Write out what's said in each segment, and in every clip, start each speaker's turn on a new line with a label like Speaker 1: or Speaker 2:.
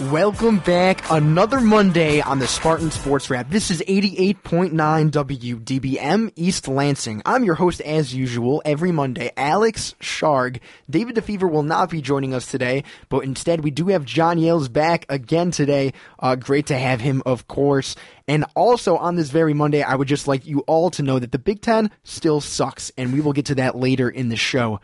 Speaker 1: Welcome back. Another Monday on the Spartan Sports Wrap. This is 88.9 WDBM East Lansing. I'm your host as usual every Monday, Alex Sharg. David DeFever will not be joining us today, but instead we do have John Yales back again today. Uh, great to have him, of course. And also on this very Monday, I would just like you all to know that the Big Ten still sucks, and we will get to that later in the show.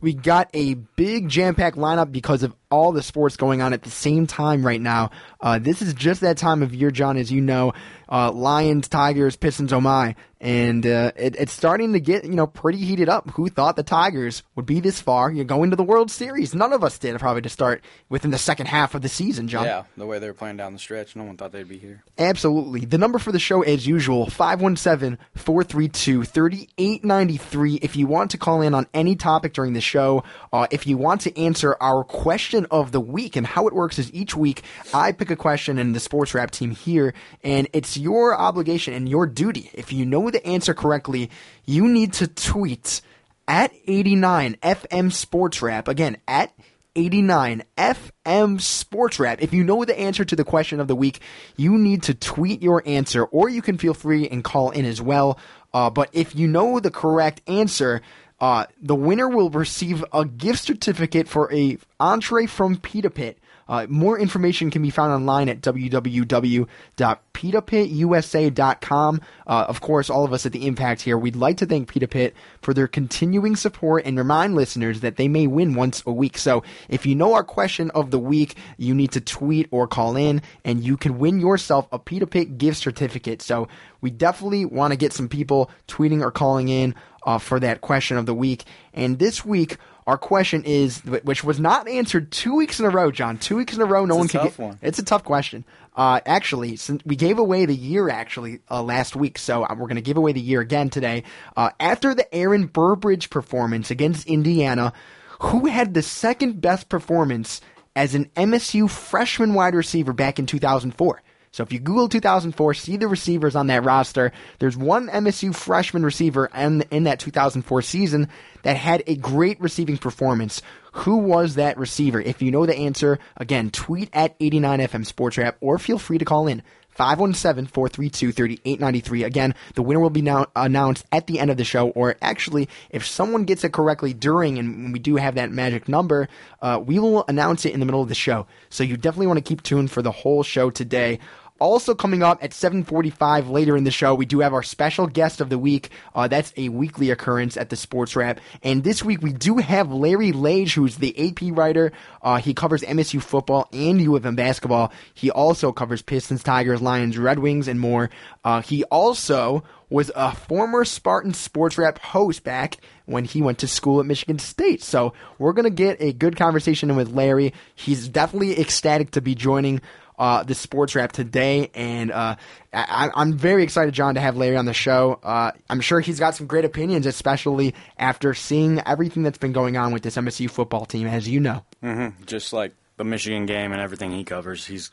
Speaker 1: We got a big jam packed lineup because of all the sports going on at the same time right now. Uh, this is just that time of year, John, as you know. Uh, Lions, Tigers, Pistons, oh my. And uh, it, it's starting to get, you know, pretty heated up. Who thought the Tigers would be this far? You're going to the World Series. None of us did, probably, to start within the second half of the season, John.
Speaker 2: Yeah, the way they were playing down the stretch, no one thought they'd be here.
Speaker 1: Absolutely. The number for the show, as usual, 517 432 3893. If you want to call in on any topic during the show, uh, if you want to answer our question of the week, and how it works is each week I pick a question in the sports wrap team here, and it's your obligation and your duty. If you know the answer correctly, you need to tweet at 89 FM Sports Wrap. Again, at 89 FM Sports Wrap. If you know the answer to the question of the week, you need to tweet your answer, or you can feel free and call in as well. Uh, but if you know the correct answer, uh, the winner will receive a gift certificate for a entree from Pita Pit. Uh, more information can be found online at www.pitapitusa.com. Uh, of course, all of us at the Impact here, we'd like to thank Pita Pit for their continuing support and remind listeners that they may win once a week. So if you know our question of the week, you need to tweet or call in, and you can win yourself a Pita Pit gift certificate. So we definitely want to get some people tweeting or calling in uh, for that question of the week. And this week, our question is, which was not answered two weeks in a row, John. Two weeks in a row, no
Speaker 2: It's a
Speaker 1: one could
Speaker 2: tough
Speaker 1: get.
Speaker 2: one.
Speaker 1: It's a tough question. Uh, actually, since we gave away the year actually uh, last week, so uh, we're going to give away the year again today. Uh, after the Aaron Burbridge performance against Indiana, who had the second best performance as an MSU freshman wide receiver back in 2004? So if you Google 2004, see the receivers on that roster. There's one MSU freshman receiver in, in that 2004 season that had a great receiving performance. Who was that receiver? If you know the answer, again, tweet at 89FM Sports Wrap or feel free to call in. 517-432-3893. Again, the winner will be now announced at the end of the show, or actually, if someone gets it correctly during, and we do have that magic number, uh, we will announce it in the middle of the show. So you definitely want to keep tuned for the whole show today. Also coming up at 7:45 later in the show, we do have our special guest of the week. Uh, that's a weekly occurrence at the Sports Wrap, and this week we do have Larry Lage, who's the AP writer. Uh, he covers MSU football and U of M basketball. He also covers Pistons, Tigers, Lions, Red Wings, and more. Uh, he also was a former Spartan Sports Wrap host back when he went to school at Michigan State. So we're gonna get a good conversation with Larry. He's definitely ecstatic to be joining uh, the sports wrap today, and uh, I, I'm very excited, John, to have Larry on the show. Uh, I'm sure he's got some great opinions, especially after seeing everything that's been going on with this MSU football team, as you know.
Speaker 2: Mm-hmm. Just like the Michigan game and everything he covers, he's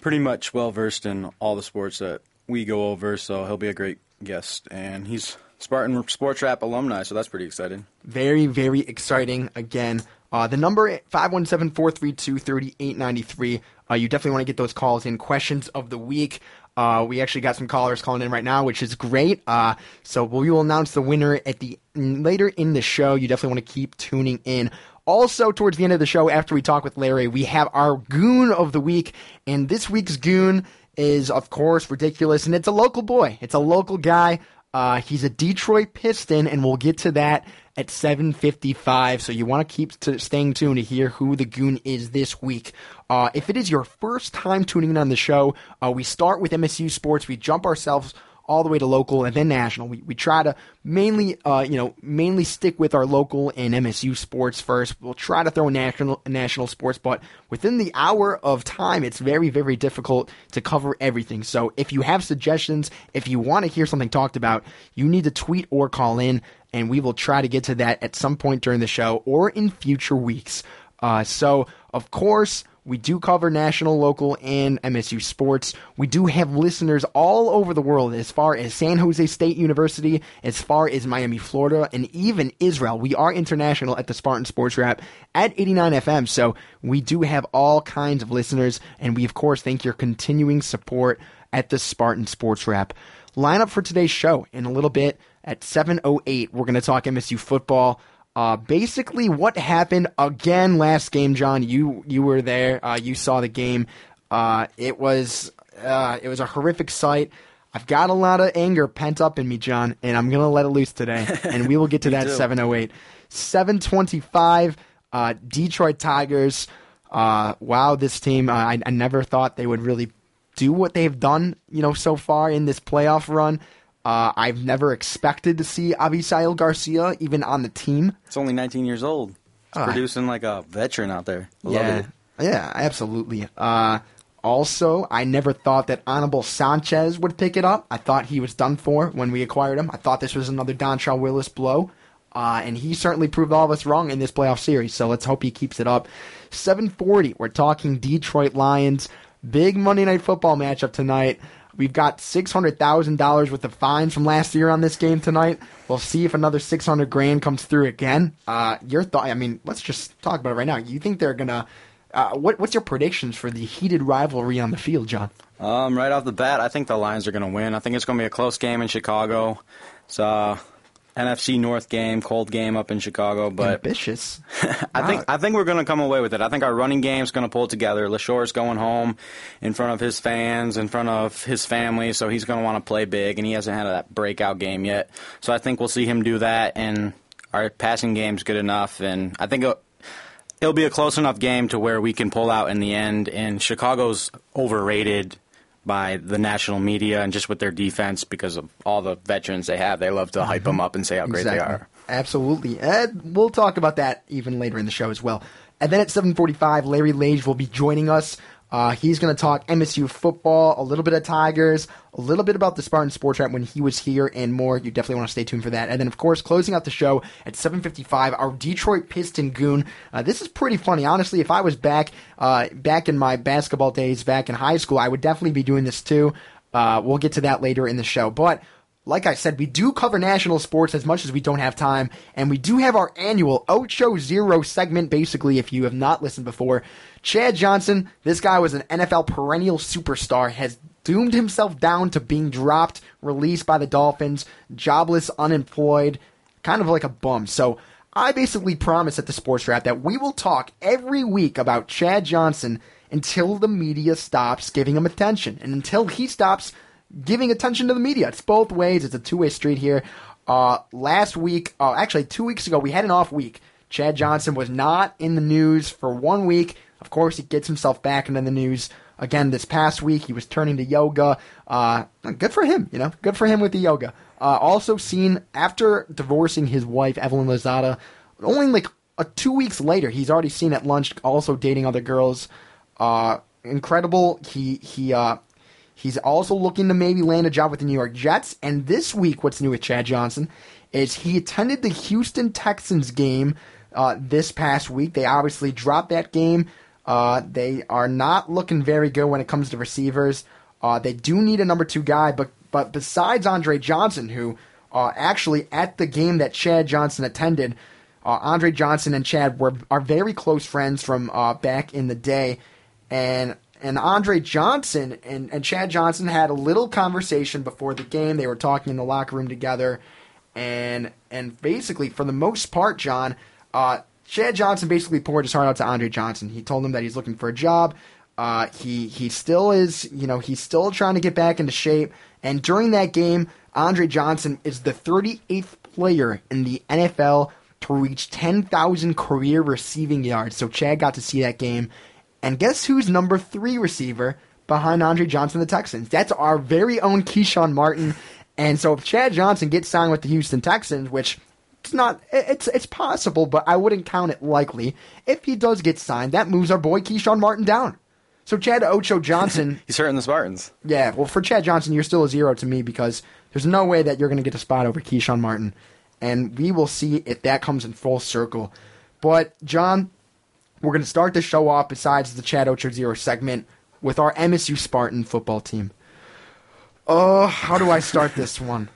Speaker 2: pretty much well versed in all the sports that we go over. So he'll be a great guest, and he's Spartan Sports Wrap alumni, so that's pretty exciting.
Speaker 1: Very, very exciting. Again, uh, the number 517-432-3893. Uh, you definitely want to get those calls in. Questions of the week. Uh, we actually got some callers calling in right now, which is great. Uh, so we will announce the winner at the later in the show. You definitely want to keep tuning in. Also, towards the end of the show, after we talk with Larry, we have our goon of the week, and this week's goon is, of course, ridiculous, and it's a local boy. It's a local guy. Uh, he's a Detroit Piston, and we'll get to that at 7:55. So you want to keep to staying tuned to hear who the goon is this week. Uh, if it is your first time tuning in on the show, uh, we start with MSU sports. We jump ourselves all the way to local and then national. We, we try to mainly, uh, you know, mainly stick with our local and MSU sports first. We'll try to throw national national sports, but within the hour of time, it's very very difficult to cover everything. So if you have suggestions, if you want to hear something talked about, you need to tweet or call in, and we will try to get to that at some point during the show or in future weeks. Uh, so of course. We do cover national, local, and MSU sports. We do have listeners all over the world, as far as San Jose State University, as far as Miami, Florida, and even Israel. We are international at the Spartan Sports Wrap at 89 FM, so we do have all kinds of listeners, and we, of course, thank your continuing support at the Spartan Sports Wrap. Lineup for today's show in a little bit at 7.08, we're going to talk MSU football. Uh, basically, what happened again last game, John? You you were there. Uh, you saw the game. Uh, it was uh, it was a horrific sight. I've got a lot of anger pent up in me, John, and I'm gonna let it loose today. And we will get to that 708, 725. Uh, Detroit Tigers. Uh, wow, this team. I, I never thought they would really do what they've done, you know, so far in this playoff run. Uh, I've never expected to see Avisail Garcia even on the team.
Speaker 2: It's only 19 years old. It's
Speaker 1: Ah.
Speaker 2: producing like a veteran out there. I love
Speaker 1: yeah,
Speaker 2: it.
Speaker 1: yeah, absolutely. Uh, also, I never thought that Anibal Sanchez would pick it up. I thought he was done for when we acquired him. I thought this was another Dontrelle Willis blow. Uh, and he certainly proved all of us wrong in this playoff series. So let's hope he keeps it up. 740. We're talking Detroit Lions. Big Monday Night Football matchup tonight. We've got $600,000 worth of fines from last year on this game tonight. We'll see if another 600 grand comes through again. Uh, your thought, I mean, let's just talk about it right now. You think they're to, uh, what, what's your predictions for the heated rivalry on the field, John?
Speaker 2: Um, right off the bat, I think the Lions are going to win. I think it's going to be a close game in Chicago. A NFC North game, cold game up in Chicago, but
Speaker 1: Ambitious.
Speaker 2: I think I think we're going to come away with it. I think our running game's going to pull together. Leshoure's going home in front of his fans, in front of his family, so he's going to want to play big, and he hasn't had that breakout game yet. So I think we'll see him do that, and our passing game's good enough, and I think it'll, it'll be a close enough game to where we can pull out in the end. And Chicago's overrated by the national media and just with their defense because of all the veterans they have. They love to hype mm-hmm. them up and say how great they are.
Speaker 1: Absolutely. And we'll talk about that even later in the show as well. And then at 7:45, Larry Lage will be joining us. Uh, he's going to talk MSU football, a little bit of Tigers, a little bit about the Spartan Sports Wrap when he was here, and more. You definitely want to stay tuned for that. And then, of course, closing out the show at 7:55, our Detroit Piston Goon. Uh, this is pretty funny, honestly. If I was back, uh, back in my basketball days, back in high school, I would definitely be doing this too. Uh, we'll get to that later in the show, but like I said, we do cover national sports as much as we don't have time, and we do have our annual Ocho Zero segment. Basically, if you have not listened before, Chad Johnson, this guy was an NFL perennial superstar, has doomed himself down to being dropped, released by the Dolphins, jobless, unemployed, kind of like a bum. So I basically promise at the Sports Wrap that we will talk every week about Chad Johnson until the media stops giving him attention, and until he stops giving attention to the media. It's both ways. It's a two way street here. Uh, last week, uh, actually two weeks ago, we had an off week. Chad Johnson was not in the news for one week. Of course, he gets himself back into the news again this past week. He was turning to yoga. Uh, good for him, you know. Good for him with the yoga. Uh, also seen after divorcing his wife Evelyn Lozada, only like uh, two weeks later, he's already seen at lunch also dating other girls. Uh, incredible. He he uh, He's also looking to maybe land a job with the New York Jets. And this week, what's new with Chad Johnson is he attended the Houston Texans game uh, this past week. They obviously dropped that game. Uh, they are not looking very good when it comes to receivers. Uh, they do need a number two guy, but but besides Andre Johnson, who uh, actually at the game that Chad Johnson attended, uh, Andre Johnson and Chad were are very close friends from uh, back in the day, and and Andre Johnson and, and Chad Johnson had a little conversation before the game. They were talking in the locker room together, and and basically for the most part, John, uh, Chad Johnson basically poured his heart out to Andre Johnson. He told him that he's looking for a job. Uh, he he still is, you know, he's still trying to get back into shape. And during that game, Andre Johnson is the 38th player in the NFL to reach 10,000 career receiving yards. So Chad got to see that game. And guess who's number three receiver behind Andre Johnson, the Texans? That's our very own Keshawn Martin. And so if Chad Johnson gets signed with the Houston Texans, which it's not it's it's possible, but I wouldn't count it likely. If he does get signed, that moves our boy Keshawn Martin down. So Chad Ocho Johnson,
Speaker 2: He's hurting the Spartans.
Speaker 1: yeah, well for Chad Johnson, you're still a zero to me because there's no way that you're going to get a spot over Keshawn Martin, and we will see if that comes in full circle. But John, we're going to start the show off besides the Chad Ocho Zero segment with our MSU Spartan football team. Oh, how do I start this one?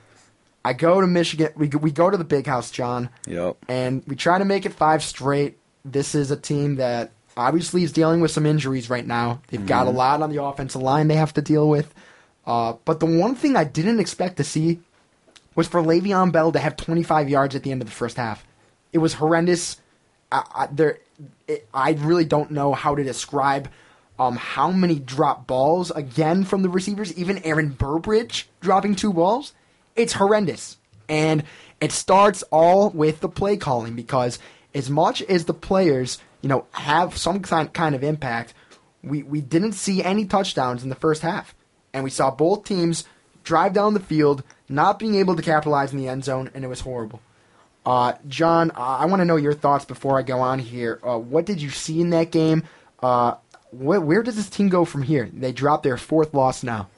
Speaker 1: I go to Michigan. We go- we go to the Big House, John,
Speaker 2: Yep.
Speaker 1: and we try to make it five straight. This is a team that obviously is dealing with some injuries right now. They've got a lot on the offensive line they have to deal with. Uh, but the one thing I didn't expect to see was for Le'Veon Bell to have 25 yards at the end of the first half. It was horrendous. I, I, there, it, I really don't know how to describe um, how many drop balls again from the receivers. Even Aaron Burbridge dropping two balls. It's horrendous, and it starts all with the play calling because as much as the players, you know, have some kind of impact, we we didn't see any touchdowns in the first half, and we saw both teams drive down the field, not being able to capitalize in the end zone, and it was horrible. Uh, John, I want to know your thoughts before I go on here. Uh, what did you see in that game? Uh, wh- where does this team go from here? They dropped their fourth loss now.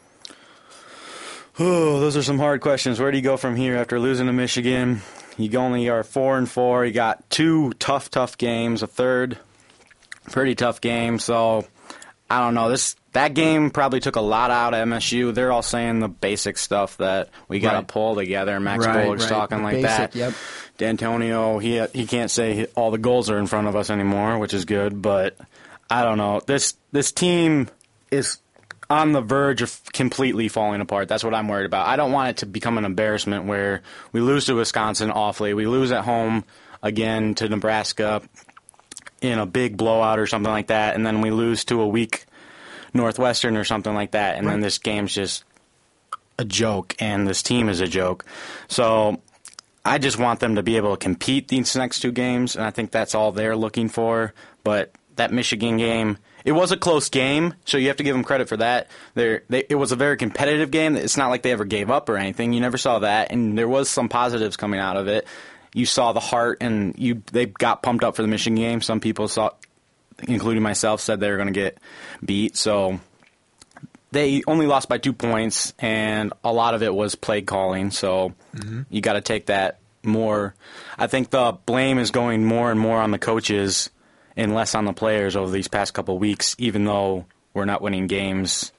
Speaker 2: Oh, those are some hard questions. Where do you go from here after losing to Michigan? You only are four and four. You got two tough, tough games. A third pretty tough game. So I don't know. This that game probably took a lot out of MSU. They're all saying the basic stuff that we got to
Speaker 1: Right.
Speaker 2: pull together. Max
Speaker 1: Right,
Speaker 2: Bullock's
Speaker 1: right.
Speaker 2: talking
Speaker 1: The
Speaker 2: like
Speaker 1: basic,
Speaker 2: that.
Speaker 1: yep.
Speaker 2: D'Antonio, he he can't say all the goals are in front of us anymore, which is good. But I don't know. This this team is on the verge of completely falling apart. That's what I'm worried about. I don't want it to become an embarrassment where we lose to Wisconsin awfully, we lose at home again to Nebraska in a big blowout or something like that, and then we lose to a weak Northwestern or something like that, and then this game's just a joke, and this team is a joke. So I just want them to be able to compete these next two games, and I think that's all they're looking for. But that Michigan game, it was a close game, so you have to give them credit for that. They're, they, it was a very competitive game. It's not like they ever gave up or anything. You never saw that, and there was some positives coming out of it. You saw the heart, and you they got pumped up for the Michigan game. Some people saw, including myself, said they were going to get beat. So they only lost by two points, and a lot of it was play calling. So you got to take that more. I think the blame is going more and more on the coaches and less on the players over these past couple of weeks, even though we're not winning games,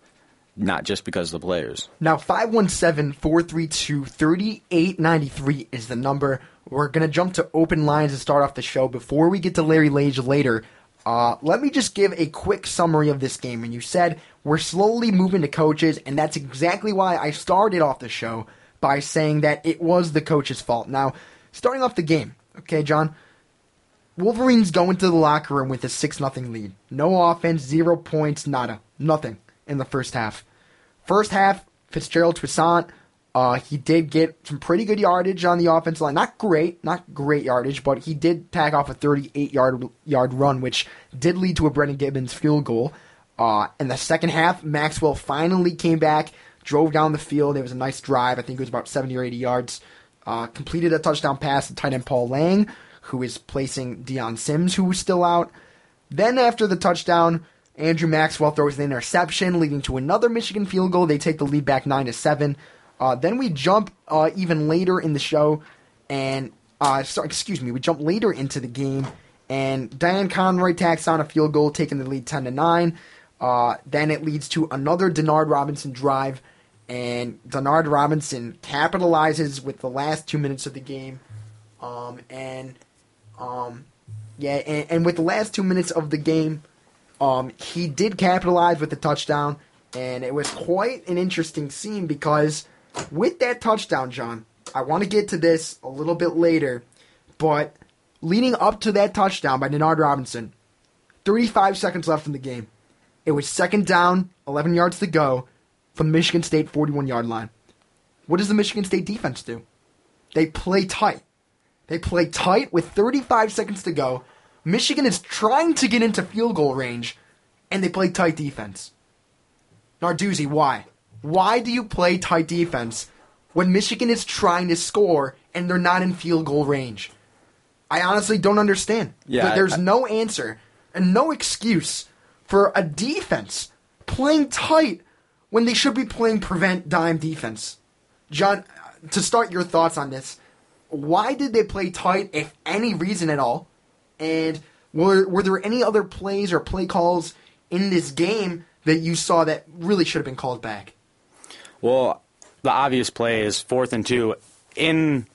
Speaker 2: not just because of the players.
Speaker 1: Now, 517-432-3893 is the number. We're going to jump to open lines to start off the show. Before we get to Larry Lage later, uh, let me just give a quick summary of this game. And you said we're slowly moving to coaches, and that's exactly why I started off the show by saying that it was the coach's fault. Now, starting off the game, okay, John? Wolverines go into the locker room with a 6 0 lead. No offense, zero points, nada. Nothing in the first half. First half, Fitzgerald Toussaint, uh, he did get some pretty good yardage on the offensive line. Not great, not great yardage, but he did tack off a 38 yard yard run, which did lead to a Brendan Gibbons field goal. Uh, in the second half, Maxwell finally came back, drove down the field. It was a nice drive. I think it was about 70 or 80 yards. Uh, completed a touchdown pass to tight end Paul Lang, who is placing Dion Sims, who was still out. Then after the touchdown, Andrew Maxwell throws an interception, leading to another Michigan field goal. They take the lead back nine to seven. Uh, then we jump uh, even later in the show, and uh, sorry, excuse me, we jump later into the game, and Dan Conroy tacks on a field goal, taking the lead ten to nine. Uh, then it leads to another Denard Robinson drive, and Denard Robinson capitalizes with the last two minutes of the game, um, and um, yeah, and, and with the last two minutes of the game, um, he did capitalize with the touchdown, and it was quite an interesting scene because with that touchdown, John, I want to get to this a little bit later, but leading up to that touchdown by Denard Robinson, 35 seconds left in the game. It was second down, 11 yards to go from the Michigan State 41 yard line. What does the Michigan State defense do? They play tight. They play tight with 35 seconds to go. Michigan is trying to get into field goal range, and they play tight defense. Narduzzi, why? Why do you play tight defense when Michigan is trying to score and they're not in field goal range? I honestly don't understand.
Speaker 2: Yeah,
Speaker 1: There- There's
Speaker 2: I-
Speaker 1: no answer and no excuse for a defense playing tight when they should be playing prevent dime defense. John, to start your thoughts on this, why did they play tight, if any reason at all? And were were there any other plays or play calls in this game that you saw that really should have been called back?
Speaker 2: Well, the obvious play is fourth and two. In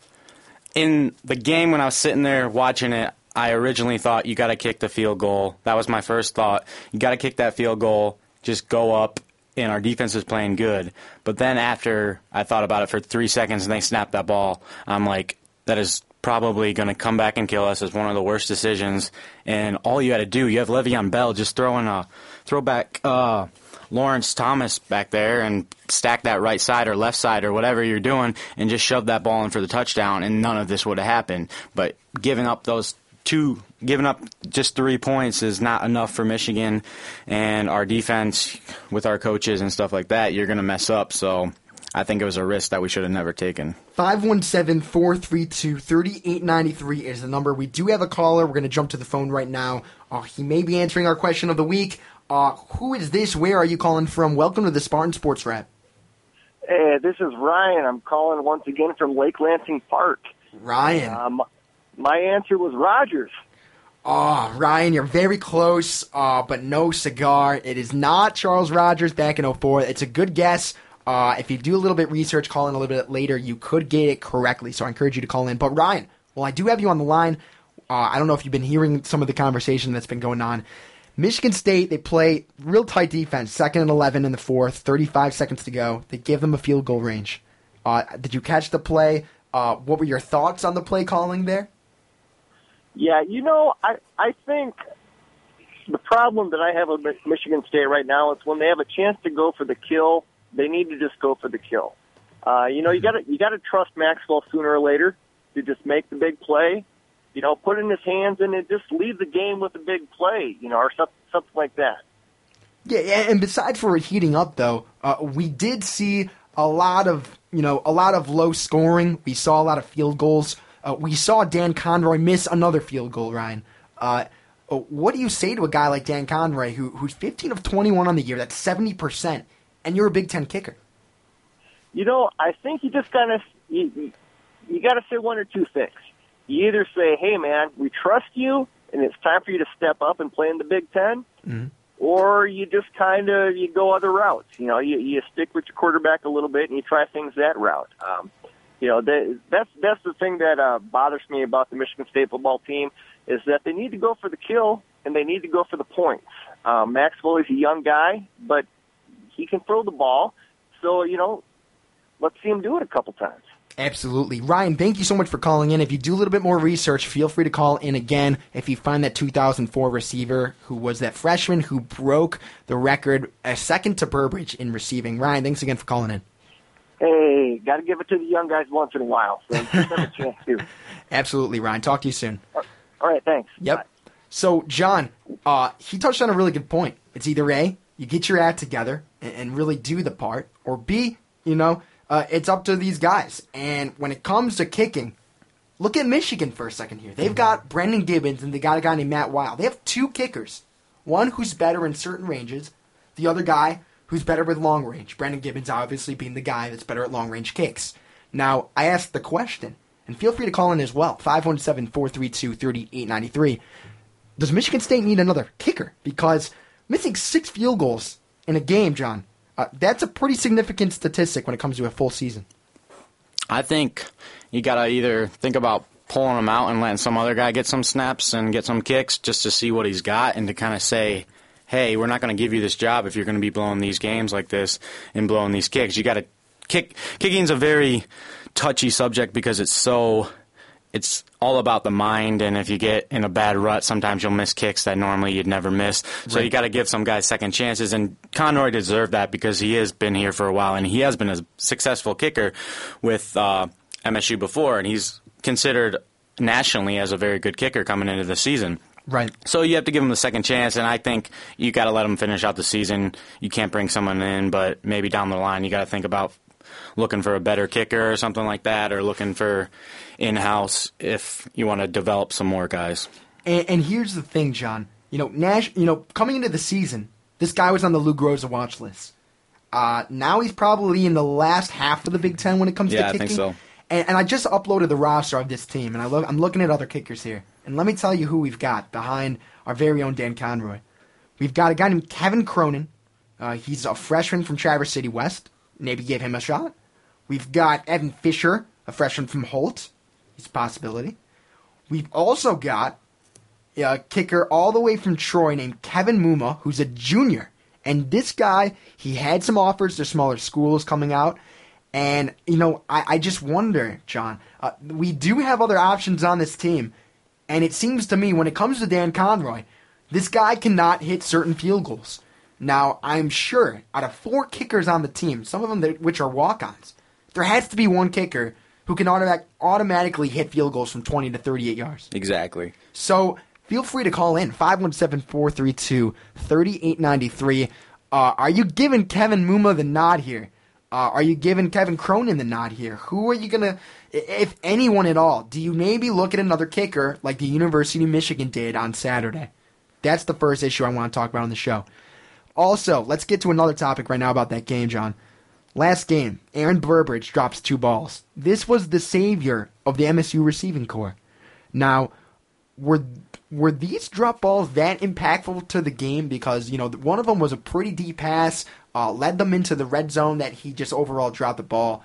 Speaker 2: in the game when I was sitting there watching it, I originally thought you got to kick the field goal. That was my first thought. You got to kick that field goal. Just go up, and our defense is playing good. But then after I thought about it for three seconds and they snapped that ball, I'm like, that is probably going to come back and kill us It's one of the worst decisions. And all you had to do, you have Le'Veon Bell just throwing a throwback. Uh, Lawrence Thomas back there and stack that right side or left side or whatever you're doing and just shove that ball in for the touchdown and none of this would have happened. But giving up those two, giving up just three points is not enough for Michigan and our defense with our coaches and stuff like that. You're going to mess up. So I think it was a risk that we should have never taken.
Speaker 1: 517-432-3893 is the number. We do have a caller. We're going to jump to the phone right now. Uh, he may be answering our question of the week. Uh, who is this? Where are you calling from? Welcome to the Spartan Sports Wrap.
Speaker 3: Hey, this is Ryan. I'm calling once again from Lake Lansing Park.
Speaker 1: Ryan.
Speaker 3: Um, my answer was Rogers.
Speaker 1: Oh, Ryan, you're very close, uh, but no cigar. It is not Charles Rogers back in 04. It's a good guess. Uh, if you do a little bit research, call in a little bit later, you could get it correctly. So I encourage you to call in. But Ryan, well, I do have you on the line. Uh, I don't know if you've been hearing some of the conversation that's been going on. Michigan State, they play real tight defense, second and 11 in the fourth, 35 seconds to go. They give them a field goal range. Uh, did you catch the play? Uh, what were your thoughts on the play calling there?
Speaker 3: Yeah, you know, I I think the problem that I have with Michigan State right now is when they have a chance to go for the kill, they need to just go for the kill. Uh, you know, you got to you got to trust Maxwell sooner or later to just make the big play. You know, put in his hands and then just leave the game with a big play. You know, or something something like that.
Speaker 1: Yeah, and besides for it heating up, though, uh, we did see a lot of you know a lot of low scoring. We saw a lot of field goals. Uh, we saw Dan Conroy miss another field goal. Ryan, uh, uh, what do you say to a guy like Dan Conroy who who's 15 of 21 on the year? That's 70 percent, and you're a Big Ten kicker.
Speaker 3: You know, I think you just gotta you, you- you got to say one or two things. You either say, "Hey, man, we trust you, and it's time for you to step up and play in the Big 10 or you just kind of you go other routes. You know, you you stick with your quarterback a little bit and you try things that route. Um, you know, that, that's that's the thing that uh, bothers me about the Michigan State football team is that they need to go for the kill and they need to go for the points. Um, Maxwell is a young guy, but he can throw the ball. So you know, let's see him do it a couple times.
Speaker 1: Absolutely. Ryan, thank you so much for calling in. If you do a little bit more research, feel free to call in again if you find that 2004 receiver who was that freshman who broke the record, a second to Burbridge in receiving. Ryan, thanks again for calling in.
Speaker 3: Hey, got to give it to the young guys once in a while. So a.
Speaker 1: Absolutely, Ryan. Talk to you soon.
Speaker 3: All right, thanks.
Speaker 1: Yep.
Speaker 3: Bye.
Speaker 1: So, John, uh, he touched on a really good point. It's either A, you get your act together and, and really do the part, or B, you know, uh, it's up to these guys. And when it comes to kicking, look at Michigan for a second here. They've got Brendan Gibbons and they got a guy named Matt Wile. They have two kickers. One who's better in certain ranges, the other guy who's better with long range. Brendan Gibbons obviously being the guy that's better at long range kicks. Now, I asked the question, and feel free to call in as well 517 432 3893. Does Michigan State need another kicker? Because missing six field goals in a game, John, uh, that's a pretty significant statistic when it comes to a full season.
Speaker 2: I think you got to either think about pulling him out and letting some other guy get some snaps and get some kicks just to see what he's got and to kind of say, hey, we're not going to give you this job if you're going to be blowing these games like this and blowing these kicks. You got to kick. Kicking's a very touchy subject because it's so. It's all about the mind, and if you get in a bad rut, sometimes you'll miss kicks that normally you'd never miss. So you got to give some guys second chances, and Conroy deserved that because he has been here for a while, and he has been a successful kicker with uh, MSU before, and he's considered nationally as a very good kicker coming into the season.
Speaker 1: Right.
Speaker 2: So you have to give him a second chance, and I think you got to let him finish out the season. You can't bring someone in, but maybe down the line you got to think about looking for a better kicker or something like that, or looking for in house if you want to develop some more guys.
Speaker 1: And, and here's the thing, John. You know, Nash. You know, coming into the season, this guy was on the Lou Groza watch list. Uh, now he's probably in the last half of the Big Ten when it comes
Speaker 2: Yeah,
Speaker 1: to
Speaker 2: I
Speaker 1: kicking.
Speaker 2: think so.
Speaker 1: And, and I just uploaded the roster of this team, and I look, I'm looking at other kickers here. And let me tell you who we've got behind our very own Dan Conroy. We've got a guy named Kevin Cronin. Uh, he's a freshman from Traverse City West. Maybe give him a shot. We've got Evan Fisher, a freshman from Holt. He's a possibility. We've also got a kicker all the way from Troy named Kevin Muma, who's a junior. And this guy, he had some offers to smaller schools coming out. And, you know, I, I just wonder, John, uh, we do have other options on this team. And it seems to me, when it comes to Dan Conroy, this guy cannot hit certain field goals. Now, I'm sure out of four kickers on the team, some of them that, which are walk ons, there has to be one kicker who can automatic, automatically hit field goals from 20 to 38 yards.
Speaker 2: Exactly.
Speaker 1: So feel free to call in 517-432-3893. Uh, are you giving Kevin Muma the nod here? Uh, are you giving Kevin Cronin the nod here? Who are you gonna, if anyone at all? Do you maybe look at another kicker like the University of Michigan did on Saturday? That's the first issue I want to talk about on the show. Also, let's get to another topic right now about that game, John. Last game, Aaron Burbridge drops two balls. This was the savior of the MSU receiving core. Now, were were these drop balls that impactful to the game? Because you know one of them was a pretty deep pass, uh, led them into the red zone that he just overall dropped the ball.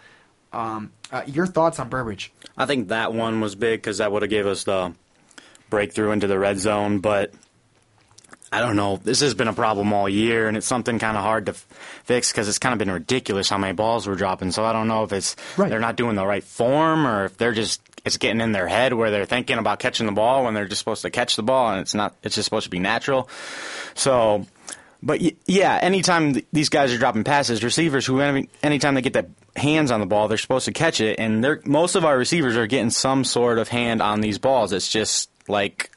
Speaker 1: Um, uh, your thoughts on Burbridge?
Speaker 2: I think that one was big because that would have gave us the breakthrough into the red zone. But I don't know. This has been a problem all year, and it's something kind of hard to f- fix because it's kind of been ridiculous how many balls we're dropping. So I don't know if it's
Speaker 1: Right.
Speaker 2: they're not doing the right form or if they're just it's getting in their head where they're thinking about catching the ball when they're just supposed to catch the ball and it's not. It's just supposed to be natural. So. But y- yeah, anytime th- these guys are dropping passes, receivers who any, anytime they get their hands on the ball, they're supposed to catch it, and they're most of our receivers are getting some sort of hand on these balls. It's just like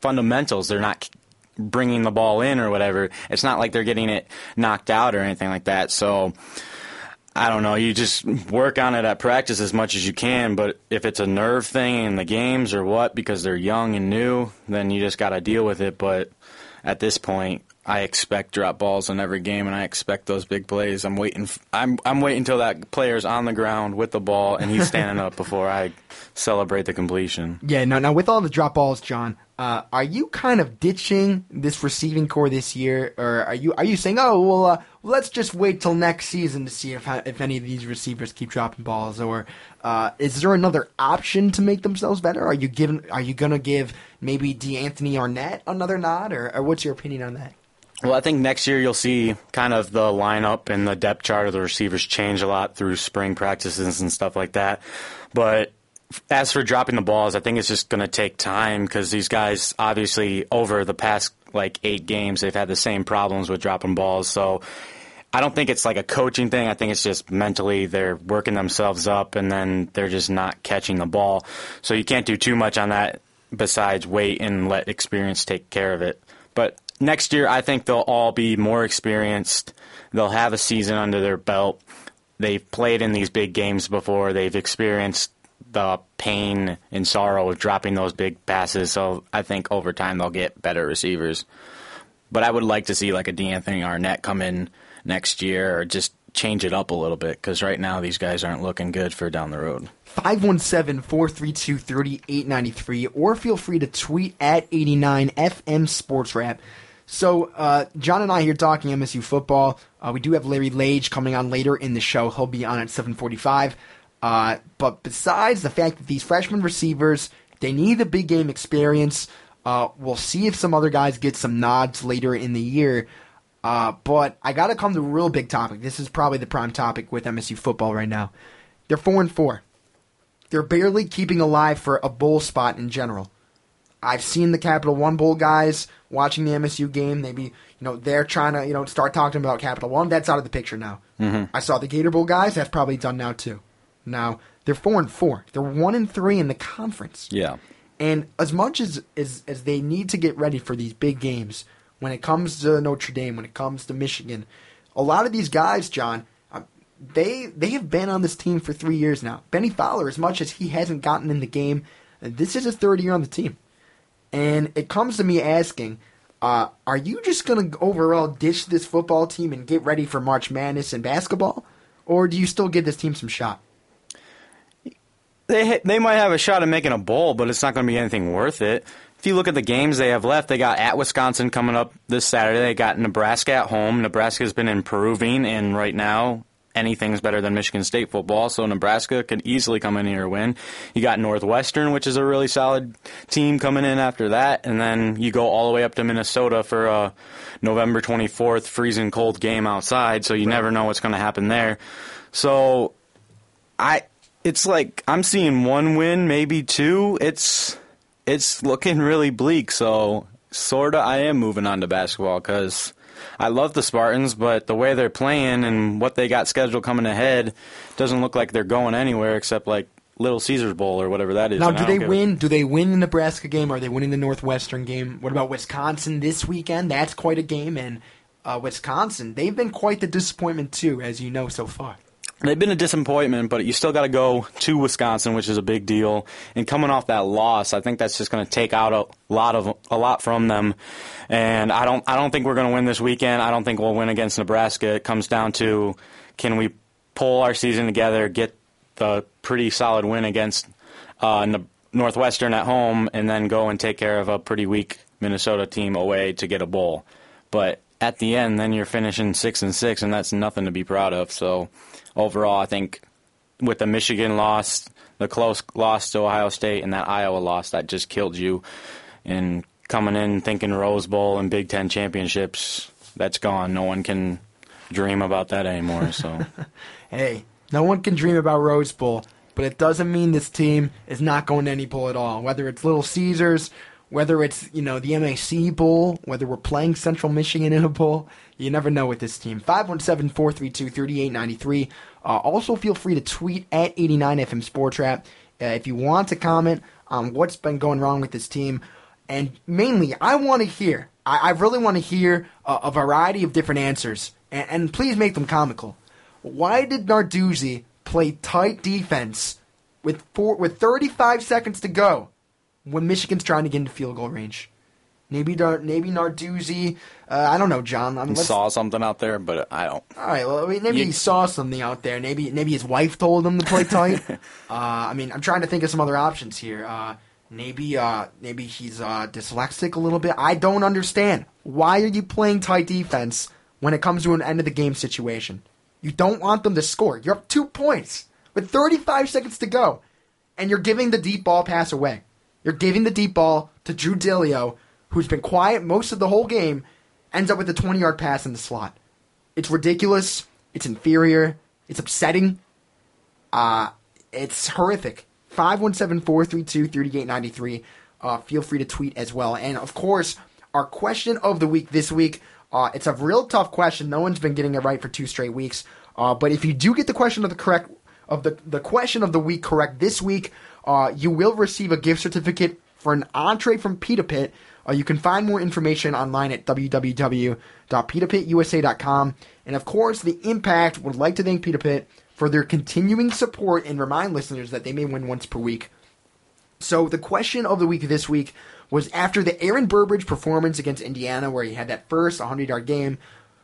Speaker 2: fundamentals. They're not bringing the ball in or whatever. It's not like they're getting it knocked out or anything like that. So I don't know. You just work on it at practice as much as you can. But if it's a nerve thing in the games or what, because they're young and new, then you just got to deal with it. But at this point, I expect drop balls in every game, and I expect those big plays. I'm waiting. I'm I'm waiting until that player's on the ground with the ball and he's standing up before I celebrate the completion.
Speaker 1: Yeah, now now with all the drop balls, John, uh, are you kind of ditching this receiving core this year, or are you are you saying, oh well, uh, let's just wait till next season to see if if any of these receivers keep dropping balls, or uh, is there another option to make themselves better? Are you giving are you gonna give maybe DeAnthony Arnett another nod, or, or what's your opinion on that?
Speaker 2: Well, I think next year you'll see kind of the lineup and the depth chart of the receivers change a lot through spring practices and stuff like that. But as for dropping the balls, I think it's just going to take time because these guys, obviously, over the past like eight games, they've had the same problems with dropping balls. So I don't think it's like a coaching thing. I think it's just mentally they're working themselves up and then they're just not catching the ball. So you can't do too much on that besides wait and let experience take care of it. But next year, I think they'll all be more experienced. They'll have a season under their belt. They've played in these big games before. They've experienced the pain and sorrow of dropping those big passes. So I think over time they'll get better receivers. But I would like to see like a DeAnthony Arnett come in next year or just change it up a little bit because right now these guys aren't looking good for down the road.
Speaker 1: 517-432-3893 or feel free to tweet at 89FM Sports Wrap. So, uh, John and I here talking MSU football. Uh, we do have Larry Lage coming on later in the show. He'll be on at 745. Uh, but besides the fact that these freshman receivers, they need the big game experience. Uh, we'll see if some other guys get some nods later in the year. Uh, but I got to come to a real big topic. This is probably the prime topic with MSU football right now. They're four and four. They're barely keeping alive for a bowl spot in general. I've seen the Capital One Bowl guys watching the MSU game. Maybe you know they're trying to you know start talking about Capital One. That's out of the picture now. I saw the Gator Bowl guys. That's probably done now too. Now they're four and four. They're one and three in the conference.
Speaker 2: Yeah.
Speaker 1: And as much as, as as they need to get ready for these big games, when it comes to Notre Dame, when it comes to Michigan, a lot of these guys, John, uh, they they have been on this team for three years now. Benny Fowler, as much as he hasn't gotten in the game, this is his third year on the team, and it comes to me asking. Uh, are you just going to overall ditch this football team and get ready for March Madness and basketball? Or do you still give this team some shot?
Speaker 2: They they might have a shot at making a bowl, but it's not going to be anything worth it. If you look at the games they have left, they got at Wisconsin coming up this Saturday. They got Nebraska at home. Nebraska's been improving, and right now anything's better than Michigan State football. So Nebraska could easily come in here and win. You got Northwestern, which is a really solid team coming in after that, and then you go all the way up to Minnesota for a November 24th freezing cold game outside. So you right. never know what's going to happen there. So I it's like I'm seeing one win, maybe two. It's it's looking really bleak. So sorta, I am moving on to basketball because I love the Spartans, but the way they're playing and what they got scheduled coming ahead doesn't look like they're going anywhere except like Little Caesars Bowl or whatever that is.
Speaker 1: Now, do they win? Do they win the Nebraska game? Are they winning the Northwestern game? What about Wisconsin this weekend? That's quite a game, and uh, Wisconsin they've been quite the disappointment too, as you know so far.
Speaker 2: They've been a disappointment, but you still got to go to Wisconsin, which is a big deal. And coming off that loss, I think that's just going to take out a lot of a lot from them. And I don't I don't think we're going to win this weekend. I don't think we'll win against Nebraska. It comes down to can we pull our season together, get the pretty solid win against uh, Northwestern at home, and then go and take care of a pretty weak Minnesota team away to get a bowl. But at the end, then you're finishing six and six, and that's nothing to be proud of. So overall, I think with the Michigan loss, the close loss to Ohio State, and that Iowa loss, that just killed you. And coming in thinking Rose Bowl and Big Ten championships, that's gone. No one can dream about that anymore. So,
Speaker 1: hey, no one can dream about Rose Bowl, but it doesn't mean this team is not going to any bowl at all. Whether it's Little Caesars, whether it's you know the MAC Bowl, whether we're playing Central Michigan in a bowl, you never know with this team. 517-432-3893. Uh, also, feel free to tweet at 89FM Sports Wrap uh, if you want to comment on what's been going wrong with this team. And mainly, I want to hear, I, I really want to hear a, a, variety of different answers. And, and please make them comical. Why did Narduzzi play tight defense with four, with 35 seconds to go when Michigan's trying to get into field goal range? Maybe maybe Narduzzi. Uh, I don't know, John. I
Speaker 2: mean, saw something out there, but I don't.
Speaker 1: All right, well, I mean, maybe you, he saw something out there. Maybe maybe his wife told him to play tight. uh, I mean, I'm trying to think of some other options here. Uh, maybe uh, maybe he's uh, dyslexic a little bit. I don't understand. Why are you playing tight defense when it comes to an end of the game situation? You don't want them to score. You're up two points with 35 seconds to go, and you're giving the deep ball pass away. You're giving the deep ball to Drew Dileo who's been quiet most of the whole game, ends up with a 20 yard pass in the slot. It's ridiculous. It's inferior. It's upsetting. Uh, it's horrific. 517 432 3893. Uh, feel free to tweet as well. And of course, our question of the week this week. Uh, it's a real tough question. No one's been getting it right for two straight weeks. Uh, but if you do get the question of the correct of the the question of the week correct this week, uh, you will receive a gift certificate for an entree from Pita Pit. Uh, you can find more information online at www.pitapitusa.com. And of course, the Impact would like to thank Pita Pit for their continuing support and remind listeners that they may win once per week. So the question of the week this week was after the Aaron Burbridge performance against Indiana, where he had that first 100 yard game,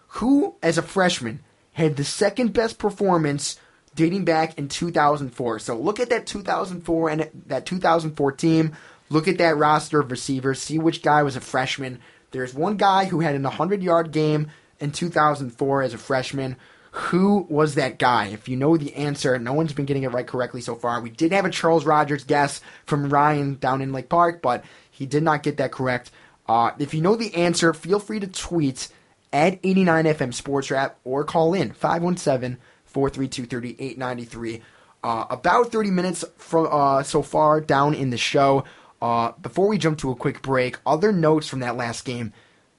Speaker 1: who, as a freshman, had the second best performance dating back in 2004. So look at that 2004 and that 2004 team. Look at that roster of receivers, see which guy was a freshman. There's one guy who had an 100 yard game in 2004 as a freshman. Who was that guy? If you know the answer, no one's been getting it right correctly so far. We did have a Charles Rogers guess from Ryan down in Lake Park, but he did not get that correct. Uh, if you know the answer, feel free to tweet at 89FM Sports Wrap or call in 517 432 3893. Uh, about 30 minutes from uh, so far down in the show. Uh, before we jump to a quick break, other notes from that last game.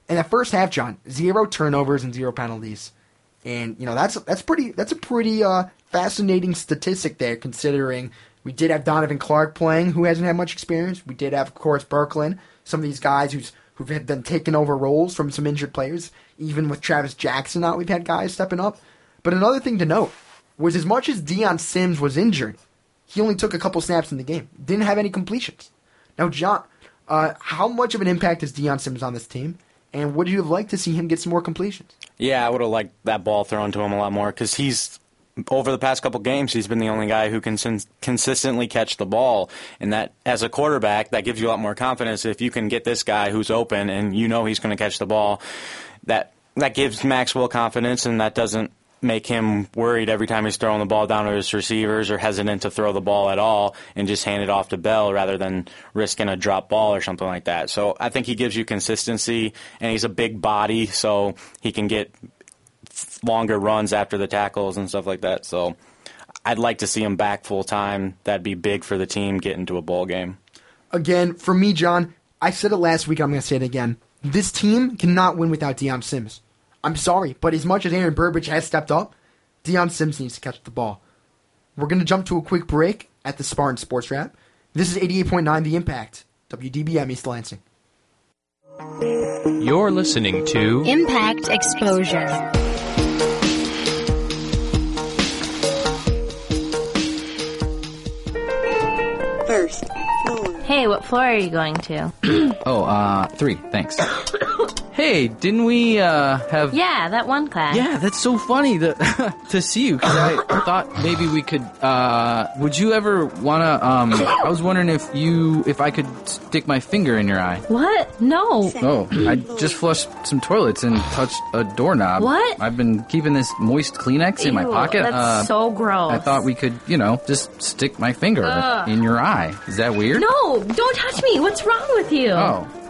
Speaker 1: In that first half, John, zero turnovers and zero penalties, and you know that's that's pretty that's a pretty uh, fascinating statistic there, considering we did have Donovan Clark playing, who hasn't had much experience. We did have, of course, Burkland, some of these guys who's who've been taking over roles from some injured players. Even with Travis Jackson out, we've had guys stepping up. But another thing to note, was as much as Dion Sims was injured, he only took a couple snaps in the game. Didn't have any completions. Now, John, uh, how much of an impact is Dion Sims on this team? And would you have liked to see him get some more completions?
Speaker 2: Yeah, I would have liked that ball thrown to him a lot more because he's over the past couple games he's been the only guy who can sin- consistently catch the ball, and that as a quarterback that gives you a lot more confidence if you can get this guy who's open and you know he's going to catch the ball. That that gives Maxwell confidence, and that doesn't make him worried every time he's throwing the ball down to his receivers or hesitant to throw the ball at all and just hand it off to Bell rather than risking a drop ball or something like that. So I think he gives you consistency and he's a big body so he can get longer runs after the tackles and stuff like that. So I'd like to see him back full time. That'd be big for the team getting to a bowl game.
Speaker 1: Again, for me, John, I said it last week. I'm going to say it again. This team cannot win without Dion Sims. I'm sorry, but as much as Aaron Burbridge has stepped up, Dion Sims needs to catch the ball. We're going to jump to a quick break at the Spartan Sports Wrap. This is 88.9 The Impact, WDBM East Lansing.
Speaker 4: You're listening to
Speaker 5: Impact Exposure.
Speaker 6: First floor.
Speaker 7: Hey, what floor are you going to?
Speaker 4: oh, uh, three. Thanks. hey, didn't we uh have?
Speaker 7: Yeah, that one class.
Speaker 4: Yeah, that's so funny to to see you because I thought maybe we could. uh Would you ever wanna? Um, I was wondering if you if I could stick my finger in your eye.
Speaker 7: What? No.
Speaker 4: Oh, I just flushed some toilets and touched a doorknob.
Speaker 7: What?
Speaker 4: I've been keeping this moist Kleenex in my
Speaker 7: Ew,
Speaker 4: pocket.
Speaker 7: That's
Speaker 4: uh,
Speaker 7: so gross.
Speaker 4: I thought we could, you know, just stick my finger
Speaker 7: Ugh.
Speaker 4: in your eye. Is that weird?
Speaker 7: No, don't touch me. What's wrong with you?
Speaker 4: Oh,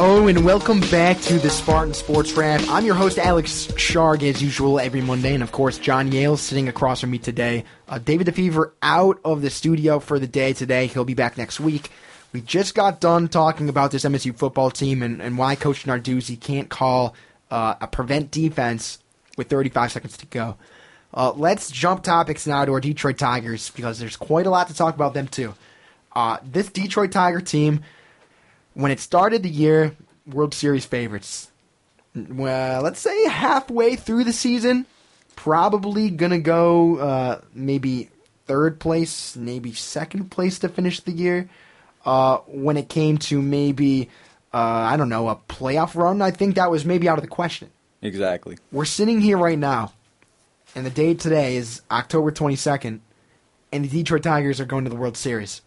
Speaker 1: Oh, and welcome back to the Spartan Sports Wrap. I'm your host, Alex Sharg, as usual, every Monday. And of course, John Yale sitting across from me today. Uh, David DeFever out of the studio for the day today. He'll be back next week. We just got done talking about this MSU football team and, and why Coach Narduzzi can't call uh, a prevent defense with 35 seconds to go. Uh, let's jump topics now to our Detroit Tigers because there's quite a lot to talk about them, too. Uh, this Detroit Tiger team when it started the year, World Series favorites. Well, let's say halfway through the season, probably gonna go uh, maybe third place, maybe second place to finish the year. Uh, when it came to maybe, uh, I don't know, a playoff run, I think that was maybe out of the question.
Speaker 2: Exactly.
Speaker 1: We're sitting here right now, and the date today is October 22nd, and the Detroit Tigers are going to the World Series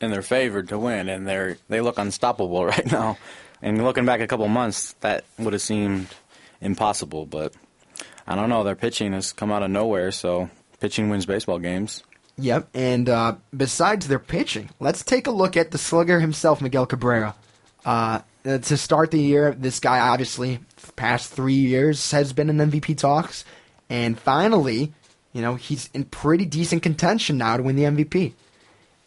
Speaker 2: and they're favored to win, and they're they look unstoppable right now. And looking back a couple months, that would have seemed impossible, but I don't know. Their pitching has come out of nowhere, so pitching wins baseball games.
Speaker 1: Yep, and uh, besides their pitching, let's take a look at the slugger himself, Miguel Cabrera. Uh, to start the year, this guy obviously, past three years, has been in MVP talks, and finally, you know, he's in pretty decent contention now to win the MVP.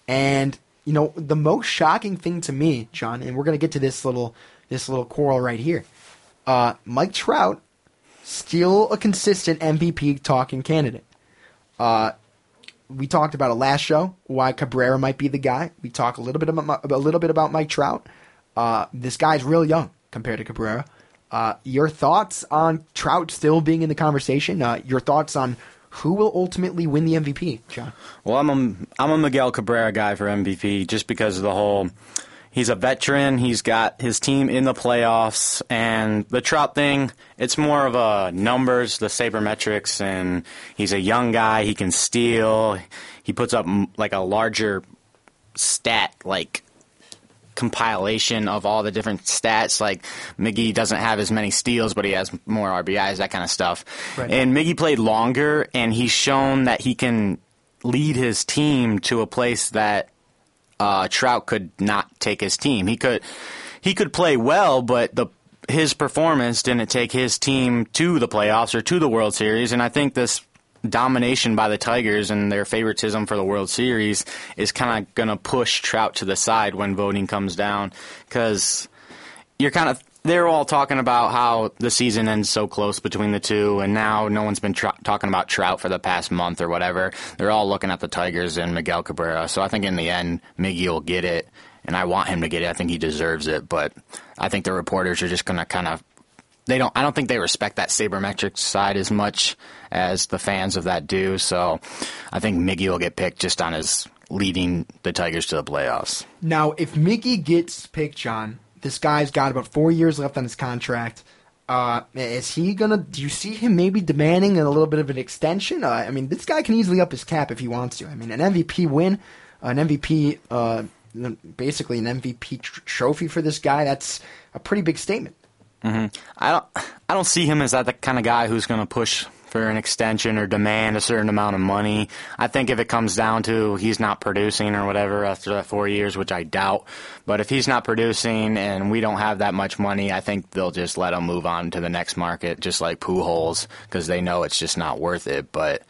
Speaker 1: And you know, the most shocking thing to me, John, and we're gonna get to this little this little quarrel right here. Uh, Mike Trout, still a consistent MVP talking candidate. Uh, we talked about it last show why Cabrera might be the guy. We talk a little bit about a little bit about Mike Trout. Uh, this guy's real young compared to Cabrera. Uh, your thoughts on Trout still being in the conversation? Uh, your thoughts on who will ultimately win the MVP, John?
Speaker 2: Well, I'm a, I'm a Miguel Cabrera guy for MVP just because of the whole. He's a veteran. He's got his team in the playoffs, and the Trout thing. It's more of a numbers, the sabermetrics, and he's a young guy. He can steal. He puts up like a larger stat, like compilation of all the different stats. Like Miggy doesn't have as many steals, but he has more RBIs, that kind of stuff.
Speaker 1: Right.
Speaker 2: And Miggy played longer, and he's shown that he can lead his team to a place that uh, Trout could not take his team. He could he could play well, but the his performance didn't take his team to the playoffs or to the World Series. And I think this domination by the Tigers and their favoritism for the World Series is kind of going to push Trout to the side when voting comes down because you're kind of they're all talking about how the season ends so close between the two, and now no one's been talking about Trout for the past month or whatever. They're all looking at the Tigers and Miguel Cabrera. So I think in the end, Miggy will get it, and I want him to get it. I think he deserves it, but I think the reporters are just going to kind of they don't. I don't think they respect that sabermetric side as much as the fans of that do. So I think Miggy will get picked just on his leading the Tigers to the playoffs.
Speaker 1: Now, if Miggy gets picked, John, this guy's got about four years left on his contract. Uh, is he gonna? Do you see him maybe demanding a little bit of an extension? Uh, I mean, this guy can easily up his cap if he wants to. I mean, an MVP win, an MVP, uh, basically an MVP tr- trophy for this guy. That's a pretty big statement.
Speaker 2: Hmm I don't. I don't see him as that the kind of guy who's going to push for an extension or demand a certain amount of money. I think if it comes down to he's not producing or whatever after that four years, which I doubt, but if he's not producing and we don't have that much money, I think they'll just let him move on to the next market, just like Pujols, because they know it's just not worth it. But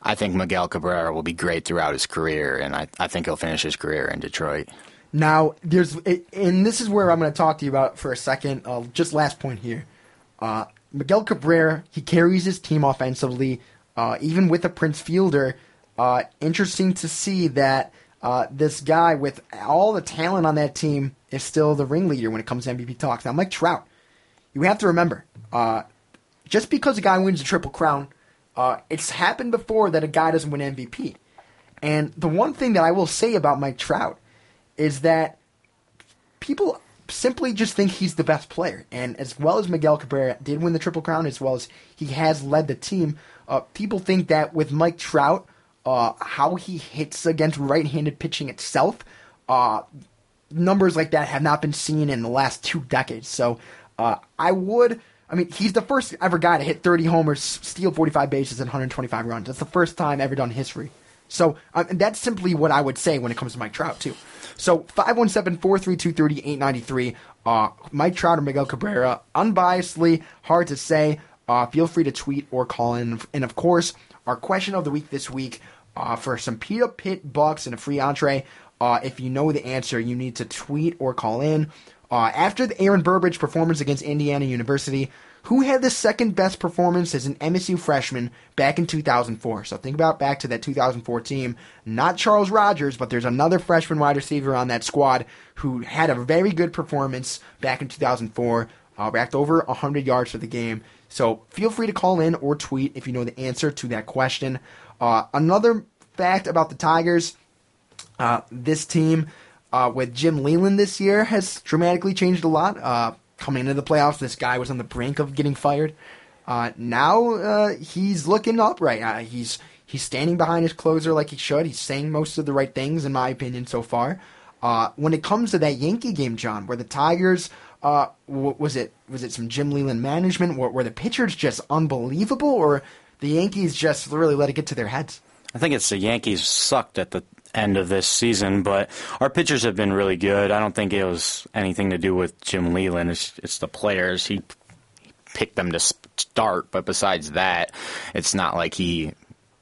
Speaker 2: I think Miguel Cabrera will be great throughout his career, and I, I think he'll finish his career in Detroit.
Speaker 1: Now, there's, and this is where I'm going to talk to you about for a second. Uh, just last point here. Uh, Miguel Cabrera, he carries his team offensively, uh, even with a Prince Fielder. Uh, interesting to see that uh, this guy, with all the talent on that team, is still the ringleader when it comes to MVP talks. Now, Mike Trout, you have to remember, uh, just because a guy wins a triple crown, it's happened before that a guy doesn't win MVP. And the one thing that I will say about Mike Trout is that people simply just think he's the best player. And as well as Miguel Cabrera did win the Triple Crown, as well as he has led the team, uh, people think that with Mike Trout, uh, how he hits against right-handed pitching itself, uh, numbers like that have not been seen in the last two decades. So uh, I would. I mean, he's the first ever guy to hit 30 homers, steal 45 bases, and 125 runs. That's the first time ever done in history. So uh, that's simply what I would say when it comes to Mike Trout, too. So 517-432-3893. Uh, Mike Trout or Miguel Cabrera, unbiasedly, hard to say. Uh, feel free to tweet or call in. And of course, our question of the week this week uh, for some Peter Pit bucks and a free entree. Uh, if you know the answer, you need to tweet or call in. Uh, after the Aaron Burbridge performance against Indiana University, who had the second best performance as an MSU freshman back in 2004. So think about back to that 2004 team. Not Charles Rogers, but there's another freshman wide receiver on that squad who had a very good performance back in 2004. Uh, racked over 100 yards for the game. So feel free to call in or tweet if you know the answer to that question. Uh, another fact about the Tigers uh, this team uh, with Jim Leyland this year has dramatically changed a lot. Coming into the playoffs, this guy was on the brink of getting fired. Uh, now uh, he's looking upright. Uh, he's he's standing behind his closer like he should. He's saying most of the right things, in my opinion, so far. Uh, when it comes to that Yankee game, John, where the Tigers uh, w- was it was it some Jim Leyland management, where, where the pitchers just unbelievable, or the Yankees just really let it get to their heads?
Speaker 2: I think it's the Yankees sucked at the end of this season, but our pitchers have been really good. I don't think it was anything to do with Jim Leyland. It's, it's the players. He picked them to start, but besides that, it's not like he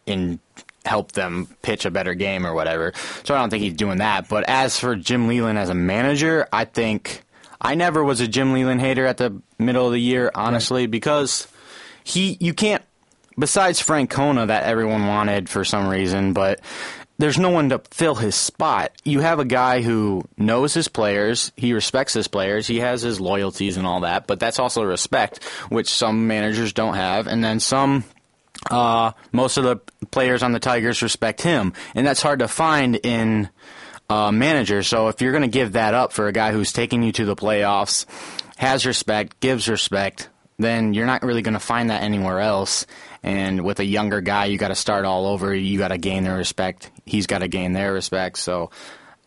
Speaker 2: in helped them pitch a better game or whatever. So I don't think he's doing that. But as for Jim Leyland as a manager, I think I never was a Jim Leyland hater at the middle of the year, honestly, right. because he you can't besides Francona that everyone wanted for some reason, but there's no one to fill his spot. You have a guy who knows his players, he respects his players, he has his loyalties and all that, but that's also respect, which some managers don't have, and then some uh, most of the players on the Tigers respect him, and that's hard to find in uh, managers. So if you're going to give that up for a guy who's taking you to the playoffs, has respect, gives respect, then you're not really going to find that anywhere else. And with a younger guy, you got to start all over. You got to gain their respect. He's got to gain their respect. So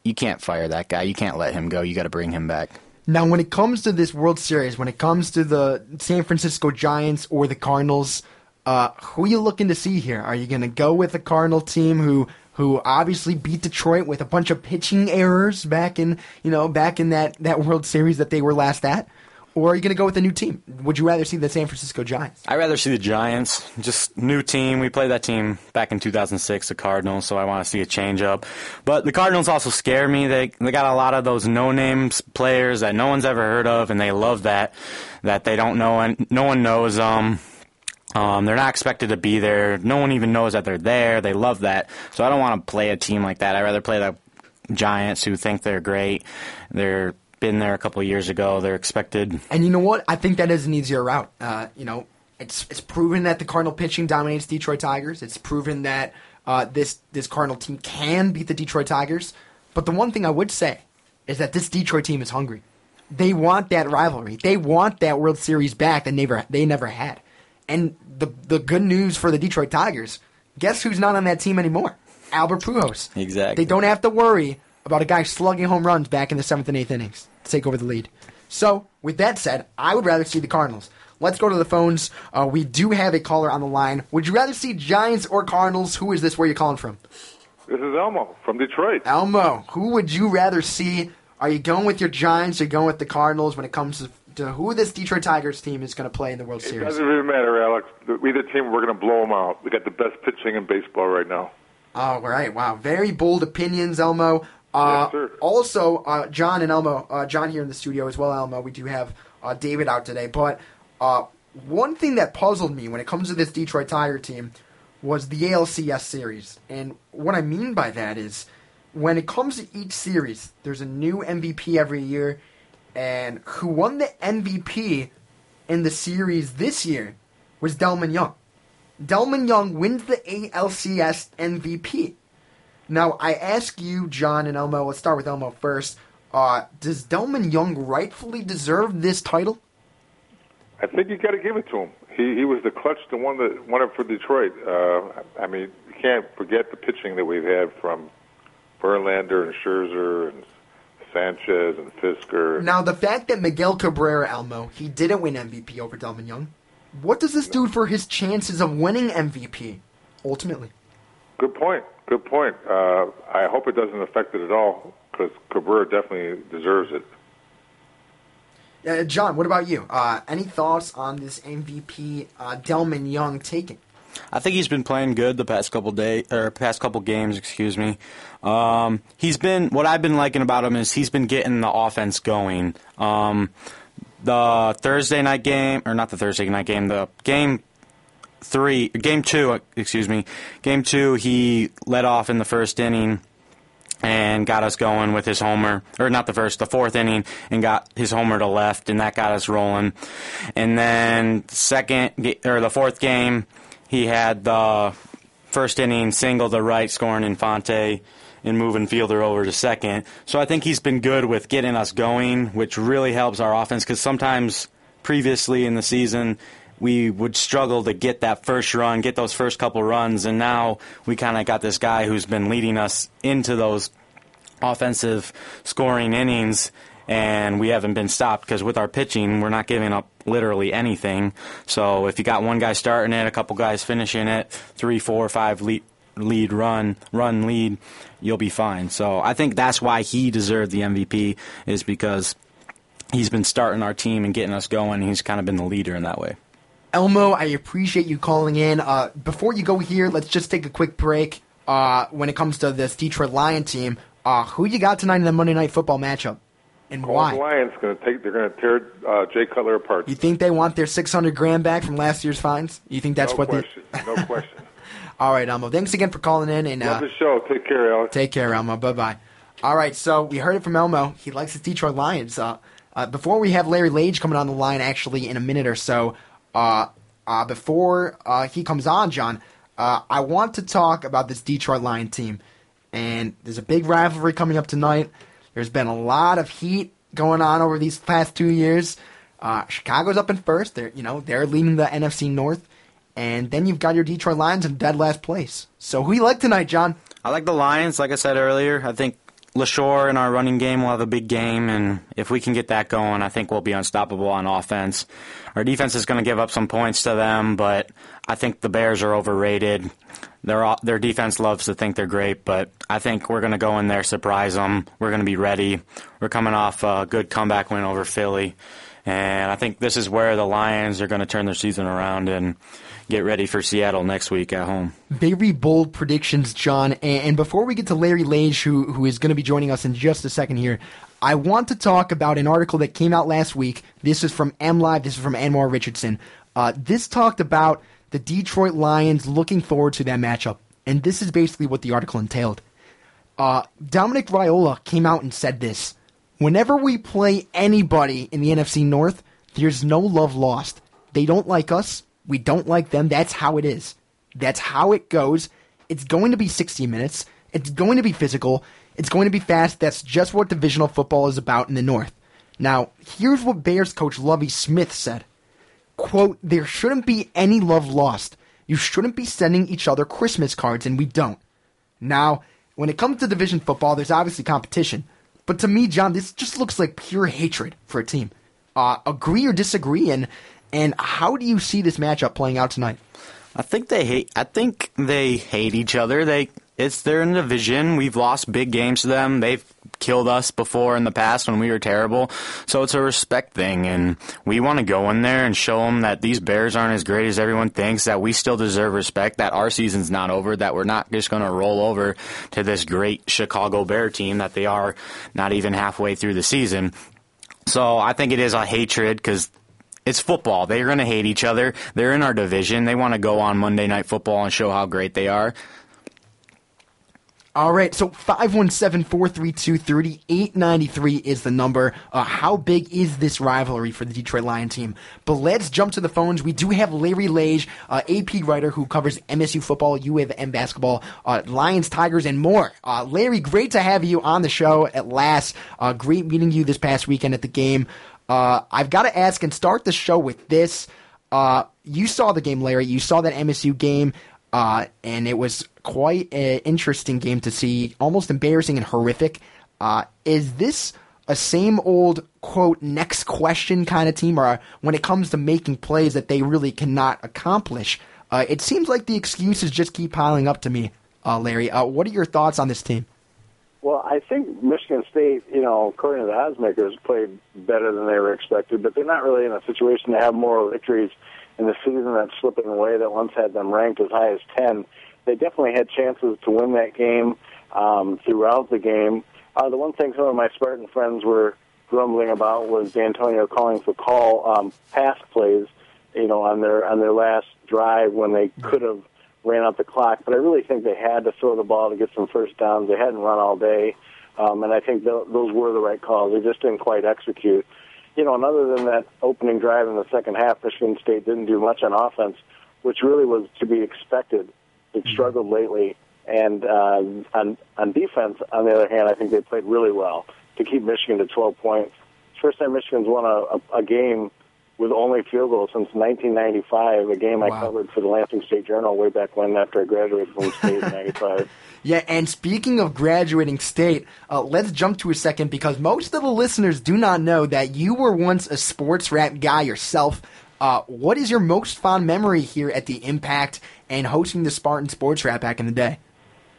Speaker 2: you can't fire that guy. You can't let him go. You got to bring him back.
Speaker 1: Now, when it comes to this World Series, when it comes to the San Francisco Giants or the Cardinals, uh, who are you looking to see here? Are you going to go with the Cardinal team who who obviously beat Detroit with a bunch of pitching errors back in you know back in that, that World Series that they were last at? Or are you going to go with a new team? Would you rather see the San Francisco Giants?
Speaker 2: I'd rather see the Giants. Just new team. We played that team back in 2006, the Cardinals, so I want to see a change up. But the Cardinals also scare me. They they got a lot of those no names players that no one's ever heard of, and they love that that they don't know and no one knows them. Um, they're not expected to be there. No one even knows that they're there. They love that. So I don't want to play a team like that. I'd rather play the Giants who think they're great. They're been there a couple years ago. They're expected.
Speaker 1: And you know what? I think that is an easier route. Uh, you know, it's it's proven that the Cardinal pitching dominates Detroit Tigers. It's proven that uh, this this Cardinal team can beat the Detroit Tigers. But the one thing I would say is that this Detroit team is hungry. They want that rivalry. They want that World Series back that never they never had. And the the good news for the Detroit Tigers, guess who's not on that team anymore? Albert Pujols.
Speaker 2: Exactly.
Speaker 1: They don't have to worry about a guy slugging home runs back in the seventh and eighth innings to take over the lead. So, with that said, I would rather see the Cardinals. Let's go to the phones. Uh, we do have a caller on the line. Would you rather see Giants or Cardinals? Who is this? Where are you calling from?
Speaker 8: This is Elmo from Detroit.
Speaker 1: Elmo, who would you rather see? Are you going with your Giants or going with the Cardinals when it comes to, to who this Detroit Tigers team is going to play in the World
Speaker 8: It
Speaker 1: Series?
Speaker 8: doesn't really matter, Alex. Either team, we're going to blow them out. We got the best pitching in baseball right now.
Speaker 1: All right, wow, very bold opinions, Elmo. Uh,
Speaker 8: Yes, sir.
Speaker 1: Also, uh, John and Elmo, uh, John here in the studio as well. Elmo, we do have uh, David out today. But uh, one thing that puzzled me when it comes to this Detroit Tiger team was the ALCS series, and what I mean by that is when it comes to each series, there's a new MVP every year, and who won the MVP in the series this year was Delmon Young. Delmon Young wins the ALCS MVP. Now, I ask you, John and Elmo, let's start with Elmo first. Uh, does Delmon Young rightfully deserve this title?
Speaker 8: I think you got to give it to him. He he was the clutch, the one that won it for Detroit. Uh, I mean, you can't forget the pitching that we've had from Verlander and Scherzer and Sanchez and Fister.
Speaker 1: Now, the fact that Miguel Cabrera, Elmo, he didn't win MVP over Delmon Young, what does this do for his chances of winning MVP, ultimately?
Speaker 8: Good point. Good point. Uh, I hope it doesn't affect it at all because Cabrera definitely deserves it.
Speaker 1: Uh, John, what about you? Uh, any thoughts on this MVP uh, Delmon Young taking?
Speaker 2: I think he's been playing good the past couple day or past couple games, excuse me. Um, he's been what I've been liking about him is he's been getting the offense going. Um, the Thursday night game or not the Thursday night game, the game three, game two, uh, excuse me, game two, he led off in the first inning and got us going with his homer, or not the first, the fourth inning, and got his homer to left, and that got us rolling. And then second or the fourth game, he had the first inning single to right, scoring Infante and moving Fielder over to second. So I think he's been good with getting us going, which really helps our offense because sometimes previously in the season we would struggle to get that first run, get those first couple runs, and now we kind of got this guy who's been leading us into those offensive scoring innings, and we haven't been stopped because with our pitching, we're not giving up literally anything. So if you got one guy starting it, a couple guys finishing it, three, four, five lead, lead run, run lead, you'll be fine. So I think that's why he deserved the MVP is because he's been starting our team and getting us going. He's kind of been the leader in that way.
Speaker 1: Elmo, I appreciate you calling in. Uh, before you go here, let's just take a quick break. Uh, when it comes to this Detroit Lion team, uh, who you got tonight in the Monday Night Football matchup, and
Speaker 8: Colts
Speaker 1: why?
Speaker 8: Lions going to take. They're going to tear uh, Jay Cutler apart.
Speaker 1: You think they want their 600 grand back from last year's fines? You think that's
Speaker 8: no
Speaker 1: what
Speaker 8: question. No question.
Speaker 1: they? All right, Elmo. Thanks again for calling in, and
Speaker 8: Love
Speaker 1: uh,
Speaker 8: the show. Take care, Alex.
Speaker 1: Take care, Elmo. Bye bye. All right, so we heard it from Elmo. He likes the Detroit Lions. Uh, uh, before we have Larry Lage coming on the line, actually, in a minute or so, uh, uh, before uh, he comes on, John, uh, I want to talk about this Detroit Lion team. And there's a big rivalry coming up tonight. There's been a lot of heat going on over these past two years. Uh, Chicago's up in first. They're you know they're leading the NFC North, and then you've got your Detroit Lions in dead last place. So who you like tonight, John?
Speaker 2: I like the Lions. Like I said earlier, I think Leshoure in our running game will have a big game, and if we can get that going, I think we'll be unstoppable on offense. Our defense is going to give up some points to them, but I think the Bears are overrated. Their their defense loves to think they're great, but I think we're going to go in there, surprise them. We're going to be ready. We're coming off a good comeback win over Philly, and I think this is where the Lions are going to turn their season around and get ready for Seattle next week at home.
Speaker 1: Very bold predictions, John. And before we get to Larry Lage, who, who is going to be joining us in just a second here, I want to talk about an article that came out last week. This is from MLive. This is from Anwar Richardson. Uh, this talked about the Detroit Lions looking forward to that matchup. And this is basically what the article entailed. Uh, Dominic Raiola came out and said this. Whenever we play anybody in the NFC North, there's no love lost. They don't like us. We don't like them. That's how it is. That's how it goes. It's going to be 60 minutes. It's going to be physical. It's going to be fast. That's just what divisional football is about in the North. Now, here's what Bears coach Lovie Smith said. Quote, there shouldn't be any love lost. You shouldn't be sending each other Christmas cards, and we don't. Now, when it comes to division football, there's obviously competition. But to me, John, this just looks like pure hatred for a team. Uh, agree or disagree, and and how do you see this matchup playing out tonight?
Speaker 2: I think they hate. I think they hate each other. They it's they're in a division. We've lost big games to them. They've killed us before in the past when we were terrible. So it's a respect thing, and we want to go in there and show them that these Bears aren't as great as everyone thinks. That we still deserve respect. That our season's not over. That we're not just going to roll over to this great Chicago Bear team that they are not even halfway through the season. So I think it is a hatred because it's football. They're going to hate each other. They're in our division. They want to go on Monday Night Football and show how great they are.
Speaker 1: All right, so 517-432-3893 is the number. Uh, how big is this rivalry for the Detroit Lion team? But let's jump to the phones. We do have Larry Lage, uh, AP writer who covers MSU football, U of M basketball, uh, Lions, Tigers, and more. Uh, Larry, great to have you on the show at last. Uh, great meeting you this past weekend at the game. Uh, I've got to ask and start the show with this. Uh, you saw the game, Larry. You saw that MSU game, uh, and it was quite an interesting game to see. Almost embarrassing and horrific. Uh, is this a same old quote next question kind of team, or when it comes to making plays that they really cannot accomplish? Uh, it seems like the excuses just keep piling up to me, uh, Larry. Uh, what are your thoughts on this team?
Speaker 9: Well, I think Michigan State, you know, according to the odds makers, played better than they were expected, but they're not really in a situation to have moral victories in the season that's slipping away that once had them ranked as high as 10. They definitely had chances to win that game um, throughout the game. Uh, the one thing some of my Spartan friends were grumbling about was D'Antonio calling for call um, pass plays, you know, on their on their last drive when they could have ran out the clock. But I really think they had to throw the ball to get some first downs. They hadn't run all day, um, and I think th- those were the right calls. They just didn't quite execute. You know, and other than that opening drive in the second half, Michigan State didn't do much on offense, which really was to be expected. They've struggled lately, and uh, on on defense, on the other hand, I think they played really well to keep Michigan to 12 points. First time Michigan's won a, a, a game with only field goals since 1995, a game I covered for the Lansing State Journal way back when after I graduated from state in 95.
Speaker 1: Yeah, and speaking of graduating state, uh, let's jump to a second because most of the listeners do not know that you were once a sports rap guy yourself. Uh, what is your most fond memory here at the Impact and hosting the Spartan Sports Wrap back in the day?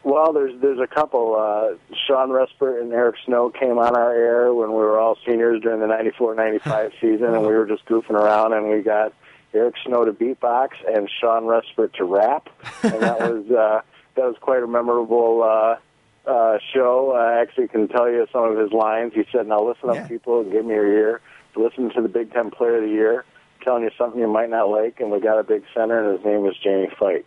Speaker 9: Well, there's there's a couple. Uh, Shawn Respert and Eric Snow came on our air when we were all seniors during the '94-'95 season, and we were just goofing around, and we got Eric Snow to beatbox and Shawn Respert to rap, and that was uh, that was quite a memorable uh, uh, show. I actually can tell you some of his lines. He said, "Now listen up, people, give me your ear. Listen to the Big Ten Player of the Year." Telling you something you might not like, and we got a big center, and his name was Jamie Feick.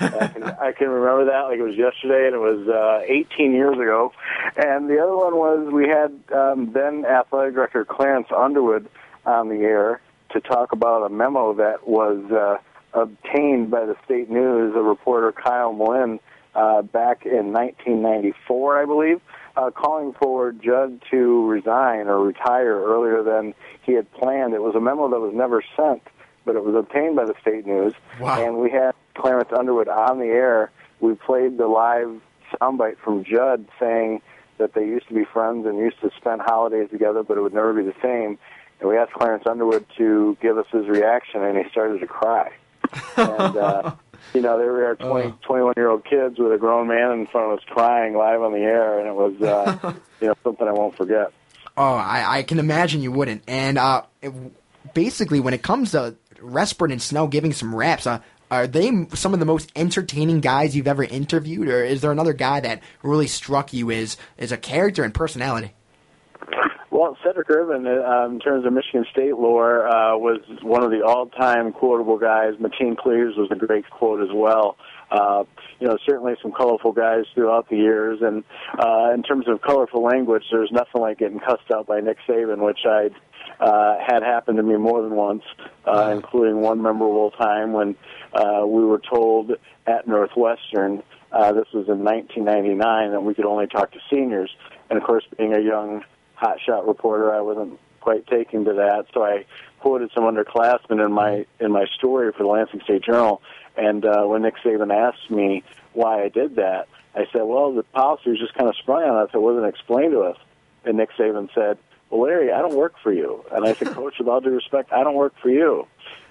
Speaker 9: I can I can remember that like it was yesterday, and it was uh, 18 years ago. And the other one was we had um, then athletic director Clarence Underwood on the air to talk about a memo that was uh, obtained by the state news. A reporter Kyle Malin uh, back in 1994, I believe, uh, calling for Jud to resign or retire earlier than he had planned. It was a memo that was never sent, but it was obtained by the state news.
Speaker 1: Wow.
Speaker 9: And we had Clarence Underwood on the air. We played the live soundbite from Jud saying that they used to be friends and used to spend holidays together, but it would never be the same. And we asked Clarence Underwood to give us his reaction, and he started to cry. and uh, you know, there we are, 20, 21 year old kids with a grown man in front of us crying live on the air, and it was uh, you know something I won't forget.
Speaker 1: Oh, I, I can imagine you wouldn't. And uh, it, basically, when it comes to Respert and Snow giving some raps, uh, are they some of the most entertaining guys you've ever interviewed, or is there another guy that really struck you as as a character and personality?
Speaker 9: Well, Cedric Irvin, uh, in terms of Michigan State lore, uh, was one of the all-time quotable guys. Mateen Cleaves was a great quote as well. Uh, you know, certainly some colorful guys throughout the years. And uh, in terms of colorful language, there's nothing like getting cussed out by Nick Saban, which I uh, had happened to me more than once, uh, including one memorable time when uh, we were told at Northwestern, uh, this was in 1999, that we could only talk to seniors. And of course, being a young hotshot reporter, I wasn't quite taken to that, so I quoted some underclassmen in my in my story for the Lansing State Journal. And uh, when Nick Saban asked me why I did that, I said, "Well, the policy was just kind of sprung on us; it wasn't explained to us." And Nick Saban said, "Well, Larry, I don't work for you." And I said, "Coach, with all due respect, I don't work for you."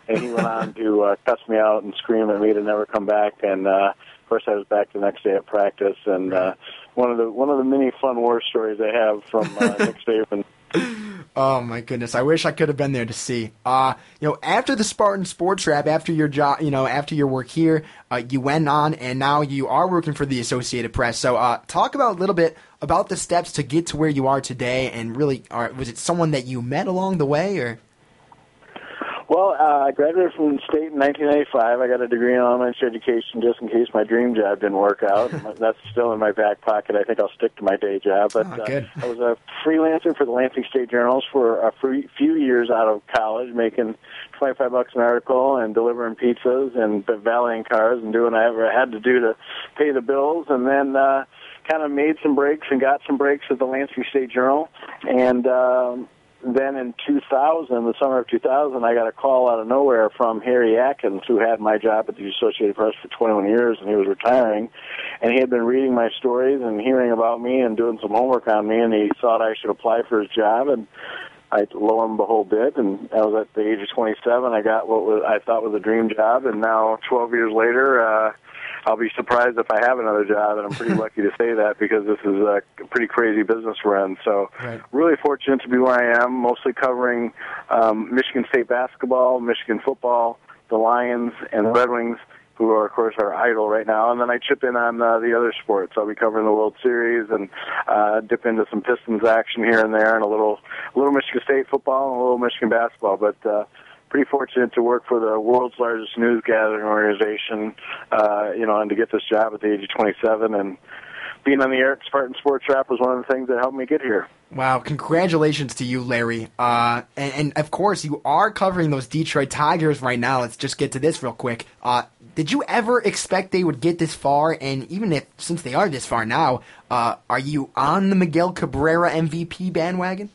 Speaker 9: And he went on to uh, cuss me out and scream at me to never come back. And uh, of course, I was back the next day at practice. And uh, one of the one of the many fun war stories I have from uh, Nick Saban.
Speaker 1: Oh my goodness! I wish I could have been there to see. Uh, you know, after the Spartan Sports Wrap, after your job, you know, after your work here, uh, you went on, and now you are working for the Associated Press. So, uh, talk about a little bit about the steps to get to where you are today, and really, are, was it someone that you met along the way, or?
Speaker 9: Well, uh, I graduated from state in 1995. I got a degree in elementary education just in case my dream job didn't work out. That's still in my back pocket. I think I'll stick to my day job. But
Speaker 1: Oh.
Speaker 9: Uh, I was a freelancer for the Lansing State Journals for a free, few years out of college, making 25 bucks an article and delivering pizzas and valeting cars and doing whatever I had to do to pay the bills. And then uh, kind of made some breaks and got some breaks at the Lansing State Journal. And um, then in 2000, the summer of 2000, I got a call out of nowhere from Harry Atkins, who had my job at the Associated Press for 21 years, and he was retiring. And he had been reading my stories and hearing about me and doing some homework on me, and he thought I should apply for his job. And I lo and behold did, and I was at the age of 27. I got what was I thought was a dream job, and now 12 years later. uh I'll be surprised if I have another job, and I'm pretty lucky to say that because this is a pretty crazy business we're in. So,
Speaker 1: Right.
Speaker 9: really fortunate to be where I am, mostly covering um, Michigan State basketball, Michigan football, the Lions, and the Red Wings, who are, of course, our idol right now. And then I chip in on uh, the other sports. I'll be covering the World Series and uh, dip into some Pistons action here and there, and a little, a little Michigan State football and a little Michigan basketball. But uh, pretty fortunate to work for the world's largest news gathering organization, uh, you know, and to get this job at the age of 27 and being on the air at Spartan Sports Wrap was one of the things that helped me get here.
Speaker 1: Wow, congratulations to you, Larry. Uh, and, and of course, you are covering those Detroit Tigers right now. Let's just get to this real quick. Uh, did you ever expect they would get this far? And even if, since they are this far now, uh, are you on the Miguel Cabrera MVP bandwagon?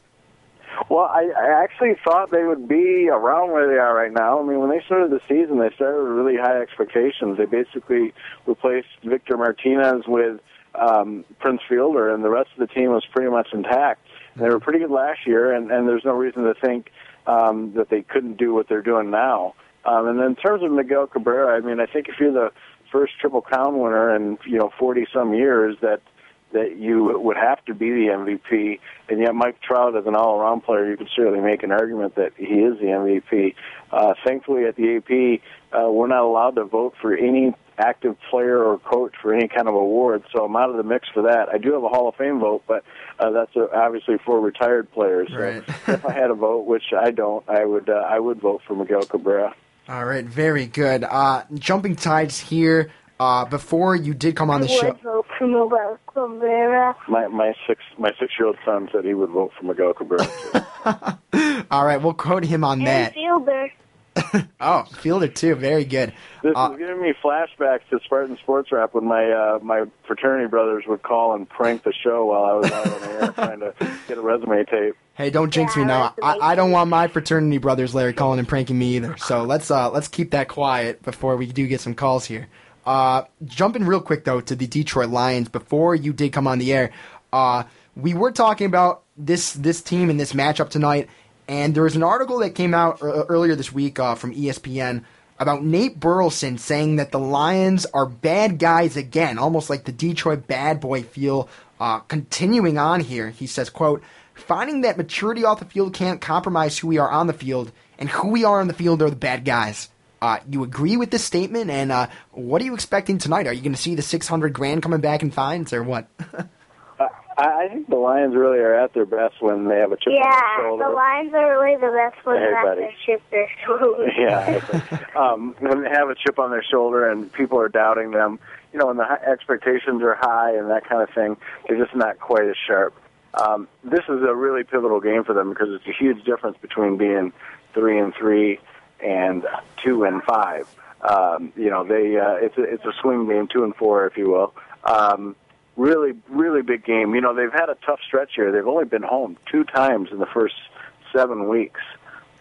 Speaker 9: Well, I, I actually thought they would be around where they are right now. I mean, when they started the season, they started with really high expectations. They basically replaced Victor Martinez with um, Prince Fielder, and the rest of the team was pretty much intact. They were pretty good last year, and, and there's no reason to think um, that they couldn't do what they're doing now. Um, and then in terms of Miguel Cabrera, I mean, I think if you're the first Triple Crown winner in you know 40 some years, that that you would have to be the MVP. And yet, Mike Trout, as an all-around player, you could certainly make an argument that he is the MVP. Uh, thankfully, at the AP, uh, we're not allowed to vote for any active player or coach for any kind of award, so I'm out of the mix for that. I do have a Hall of Fame vote, but uh, that's uh, obviously for retired players. So
Speaker 1: Right.
Speaker 9: if I had a vote, which I don't, I would uh, I would vote for Miguel Cabrera.
Speaker 1: All right, very good. Uh, jumping tides here. Uh, before you did come on the show,
Speaker 6: vote for Miguel Cabrera.
Speaker 9: My my six my six year old son said he would vote for Miguel Cabrera.
Speaker 1: all right, we'll quote him on
Speaker 6: And
Speaker 1: that.
Speaker 6: Fielder.
Speaker 1: Oh, Fielder too, very good.
Speaker 9: This
Speaker 1: Uh,
Speaker 9: is giving me flashbacks to Spartan Sports Wrap when my uh, my fraternity brothers would call and prank the show while I was out on the air trying to get a resume tape.
Speaker 1: Hey, don't jinx me now. I, I don't want my fraternity brothers, Larry, calling and pranking me either. So let's uh let's keep that quiet before we do get some calls here. Uh, jumping real quick though to the Detroit Lions before you did come on the air. Uh, we were talking about this this team and this matchup tonight, and there was an article that came out ear- earlier this week uh, from ESPN about Nate Burleson saying that the Lions are bad guys again, almost like the Detroit bad boy feel. Uh, continuing on here, he says, "quote Finding that maturity off the field can't compromise who we are on the field, and who we are on the field are the bad guys." Uh, you agree with this statement, and uh, what are you expecting tonight? Are you going to see the six hundred grand coming back in fines, or what?
Speaker 9: I, I think the Lions really are at their best when they have a chip on their shoulder.
Speaker 6: Yeah, the Lions are really the best ones
Speaker 9: Hey,
Speaker 6: that
Speaker 9: buddy.
Speaker 6: their chip their shoulder.
Speaker 9: yeah, um, when they have a chip on their shoulder and people are doubting them, you know, and the expectations are high and that kind of thing, they're just not quite as sharp. Um, this is a really pivotal game for them because it's a huge difference between being three and three and two and five. Um, you know, they uh, it's a it's a swing game, two and four, if you will. Um, really, really big game. You know, they've had a tough stretch here. They've only been home two times in the first seven weeks.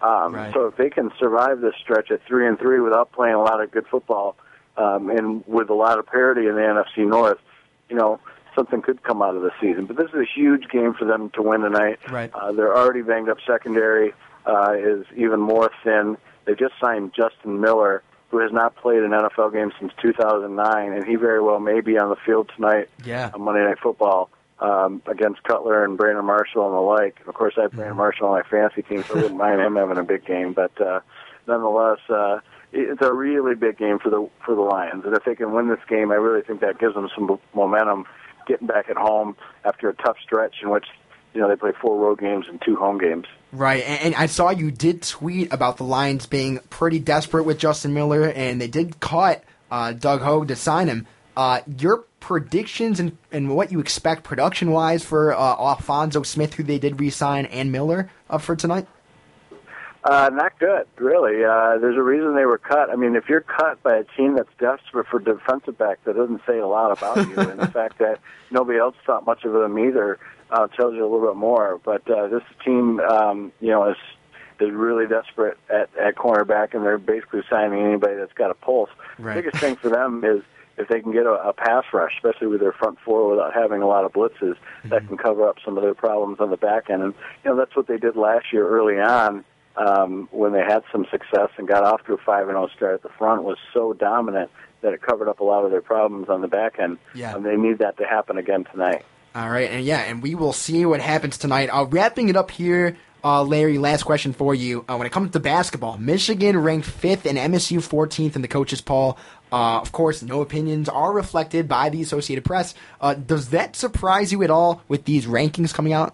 Speaker 9: Um, So if they can survive this stretch at three and three without playing a lot of good football, um, and with a lot of parity in the NFC North, you know something could come out of the season. But this is a huge game for them to win tonight.
Speaker 1: Right.
Speaker 9: Uh, their already banged up secondary uh, is even more thin. They just signed Justin Miller, who has not played an NFL game since 2009, and he very well may be on the field tonight
Speaker 1: Yeah.
Speaker 9: on Monday Night Football um, against Cutler and Brandon Marshall and the like. And of course, I have Brandon Marshall on my fantasy team, so I wouldn't mind him having a big game. But uh, nonetheless, uh, it's a really big game for the for the Lions. And if they can win this game, I really think that gives them some momentum getting back at home after a tough stretch in which you know they play four road games and two home games.
Speaker 1: Right, and, and I saw you did tweet about the Lions being pretty desperate with Justin Miller, and they did cut uh, Doug Hogue to sign him. Uh, your predictions and, and what you expect production wise for uh, Alfonso Smith, who they did re-sign, and Miller uh, for tonight?
Speaker 9: Uh, not good, really. Uh, there's a reason they were cut. I mean, if you're cut by a team that's desperate for defensive back, that doesn't say a lot about you. and the fact that nobody else thought much of them either uh, tells you a little bit more. But uh, this team, um, you know, is is really desperate at at cornerback, and they're basically signing anybody that's got a pulse.
Speaker 1: Right.
Speaker 9: The biggest thing for them is if they can get a, a pass rush, especially with their front four, without having a lot of blitzes, that can cover up some of their problems on the back end. And you know, that's what they did last year early on um, when they had some success and got off to a five and zero start at the front was so dominant that it covered up a lot of their problems on the back end.
Speaker 1: Yeah.
Speaker 9: And they need that to happen again tonight.
Speaker 1: All right, and yeah, and we will see what happens tonight. Uh, wrapping it up here, uh, Larry. Last question for you. Uh, when it comes to basketball, Michigan ranked fifth and MSU 14th in the coaches' poll. Uh, of course, no opinions are reflected by the Associated Press. Uh, does that surprise you at all with these rankings coming out?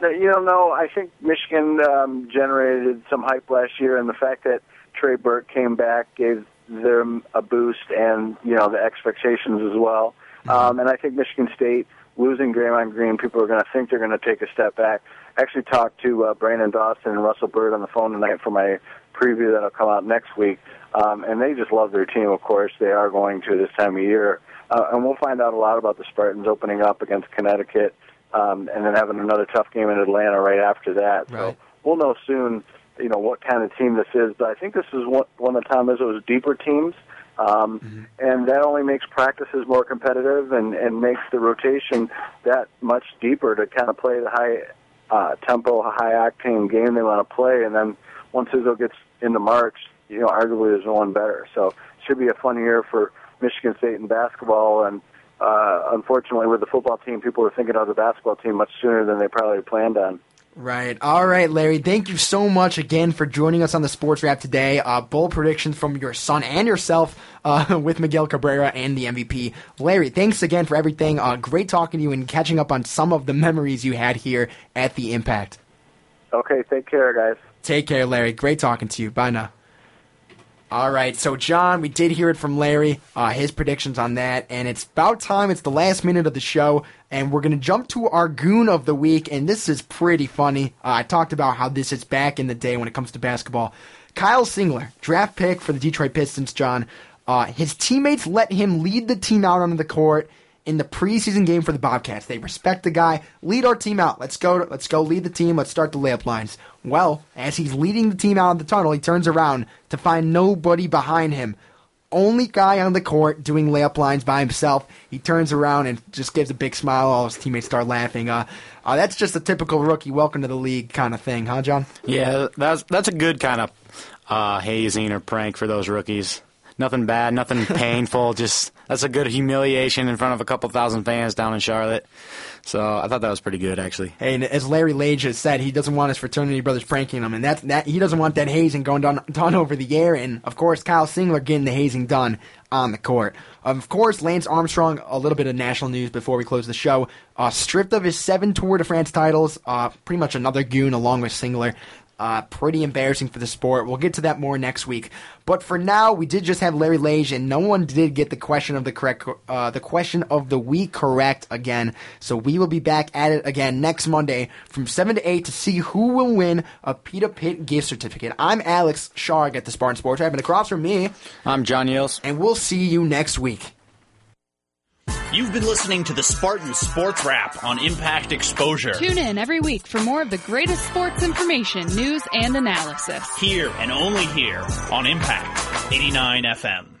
Speaker 9: You don't know. I think Michigan um, generated some hype last year, and the fact that Trey Burke came back gave them a boost, and you know the expectations as well. Um, and I think Michigan State losing Draymond Green, people are going to think they're going to take a step back. I actually talked to uh, Branden Dawson and Russell Byrd on the phone tonight for my preview that'll come out next week, um, and they just love their team. Of course, they are going to this time of year, uh, and we'll find out a lot about the Spartans opening up against Connecticut um, and then having another tough game in Atlanta right after that. So we'll know soon, you know, what kind of team this is. But I think this is one, one of the Tom Izzo's deeper teams, um, and that only makes practices more competitive and, and makes the rotation that much deeper to kind of play the high uh, tempo, high octane game they want to play. And then once Izzo gets into March, you know, arguably there's no one better. So it should be a fun year for Michigan State in basketball and uh, unfortunately, with the football team, people are thinking of the basketball team much sooner than they probably planned on.
Speaker 1: Right. All right, Larry. Thank you so much again for joining us on the Sports Wrap today. Uh, bold predictions from your son and yourself uh, with Miguel Cabrera and the MVP. Larry, thanks again for everything. Uh, great talking to you and catching up on some of the memories you had here at the Impact.
Speaker 9: Okay, take care, guys.
Speaker 1: Take care, Larry. Great talking to you. Bye now. All right, so John, we did hear it from Larry, uh, his predictions on that, and it's about time. It's the last minute of the show, and we're going to jump to our goon of the week, and this is pretty funny. Uh, I talked about how this is back in the day when it comes to basketball. Kyle Singler, draft pick for the Detroit Pistons, John. Uh, his teammates let him lead the team out onto the court in the preseason game for the Bobcats. They respect the guy. Lead our team out. Let's go. Let's go. Lead the team. Let's start the layup lines. Well, as he's leading the team out of the tunnel, he turns around to find nobody behind him. only guy on the court doing layup lines by himself. He turns around and just gives a big smile. All his teammates start laughing. Uh, uh, that's just a typical rookie welcome to the league kind of thing, huh, John?
Speaker 2: Yeah, that's that's a good kind of uh, hazing or prank for those rookies. Nothing bad, nothing painful. Just that's a good humiliation in front of a couple thousand fans down in Charlotte. So I thought that was pretty good, actually.
Speaker 1: Hey, and as Larry Lage has said, he doesn't want his fraternity brothers pranking him, and that that he doesn't want that hazing going done done over the air. And of course, Kyle Singler getting the hazing done on the court. Of course, Lance Armstrong. A little bit of national news before we close the show. Uh, stripped of his seven Tour de France titles. Uh, pretty much another goon along with Singler. Uh, pretty embarrassing for the sport. We'll get to that more next week. But for now, we did just have Larry Lage, and no one did get the question of the correct, uh, the question of the week correct again. So we will be back at it again next Monday from seven to eight to see who will win a Pita Pit gift certificate. I'm Alex Sharg at the Spartan Sports Wrap, and across from me,
Speaker 2: I'm John Yields,
Speaker 1: and we'll see you next week.
Speaker 10: You've been listening to the Spartan Sports Wrap on Impact Exposure.
Speaker 11: Tune in every week for more of the greatest sports information, news, and analysis.
Speaker 10: Here and only here on Impact 89 FM.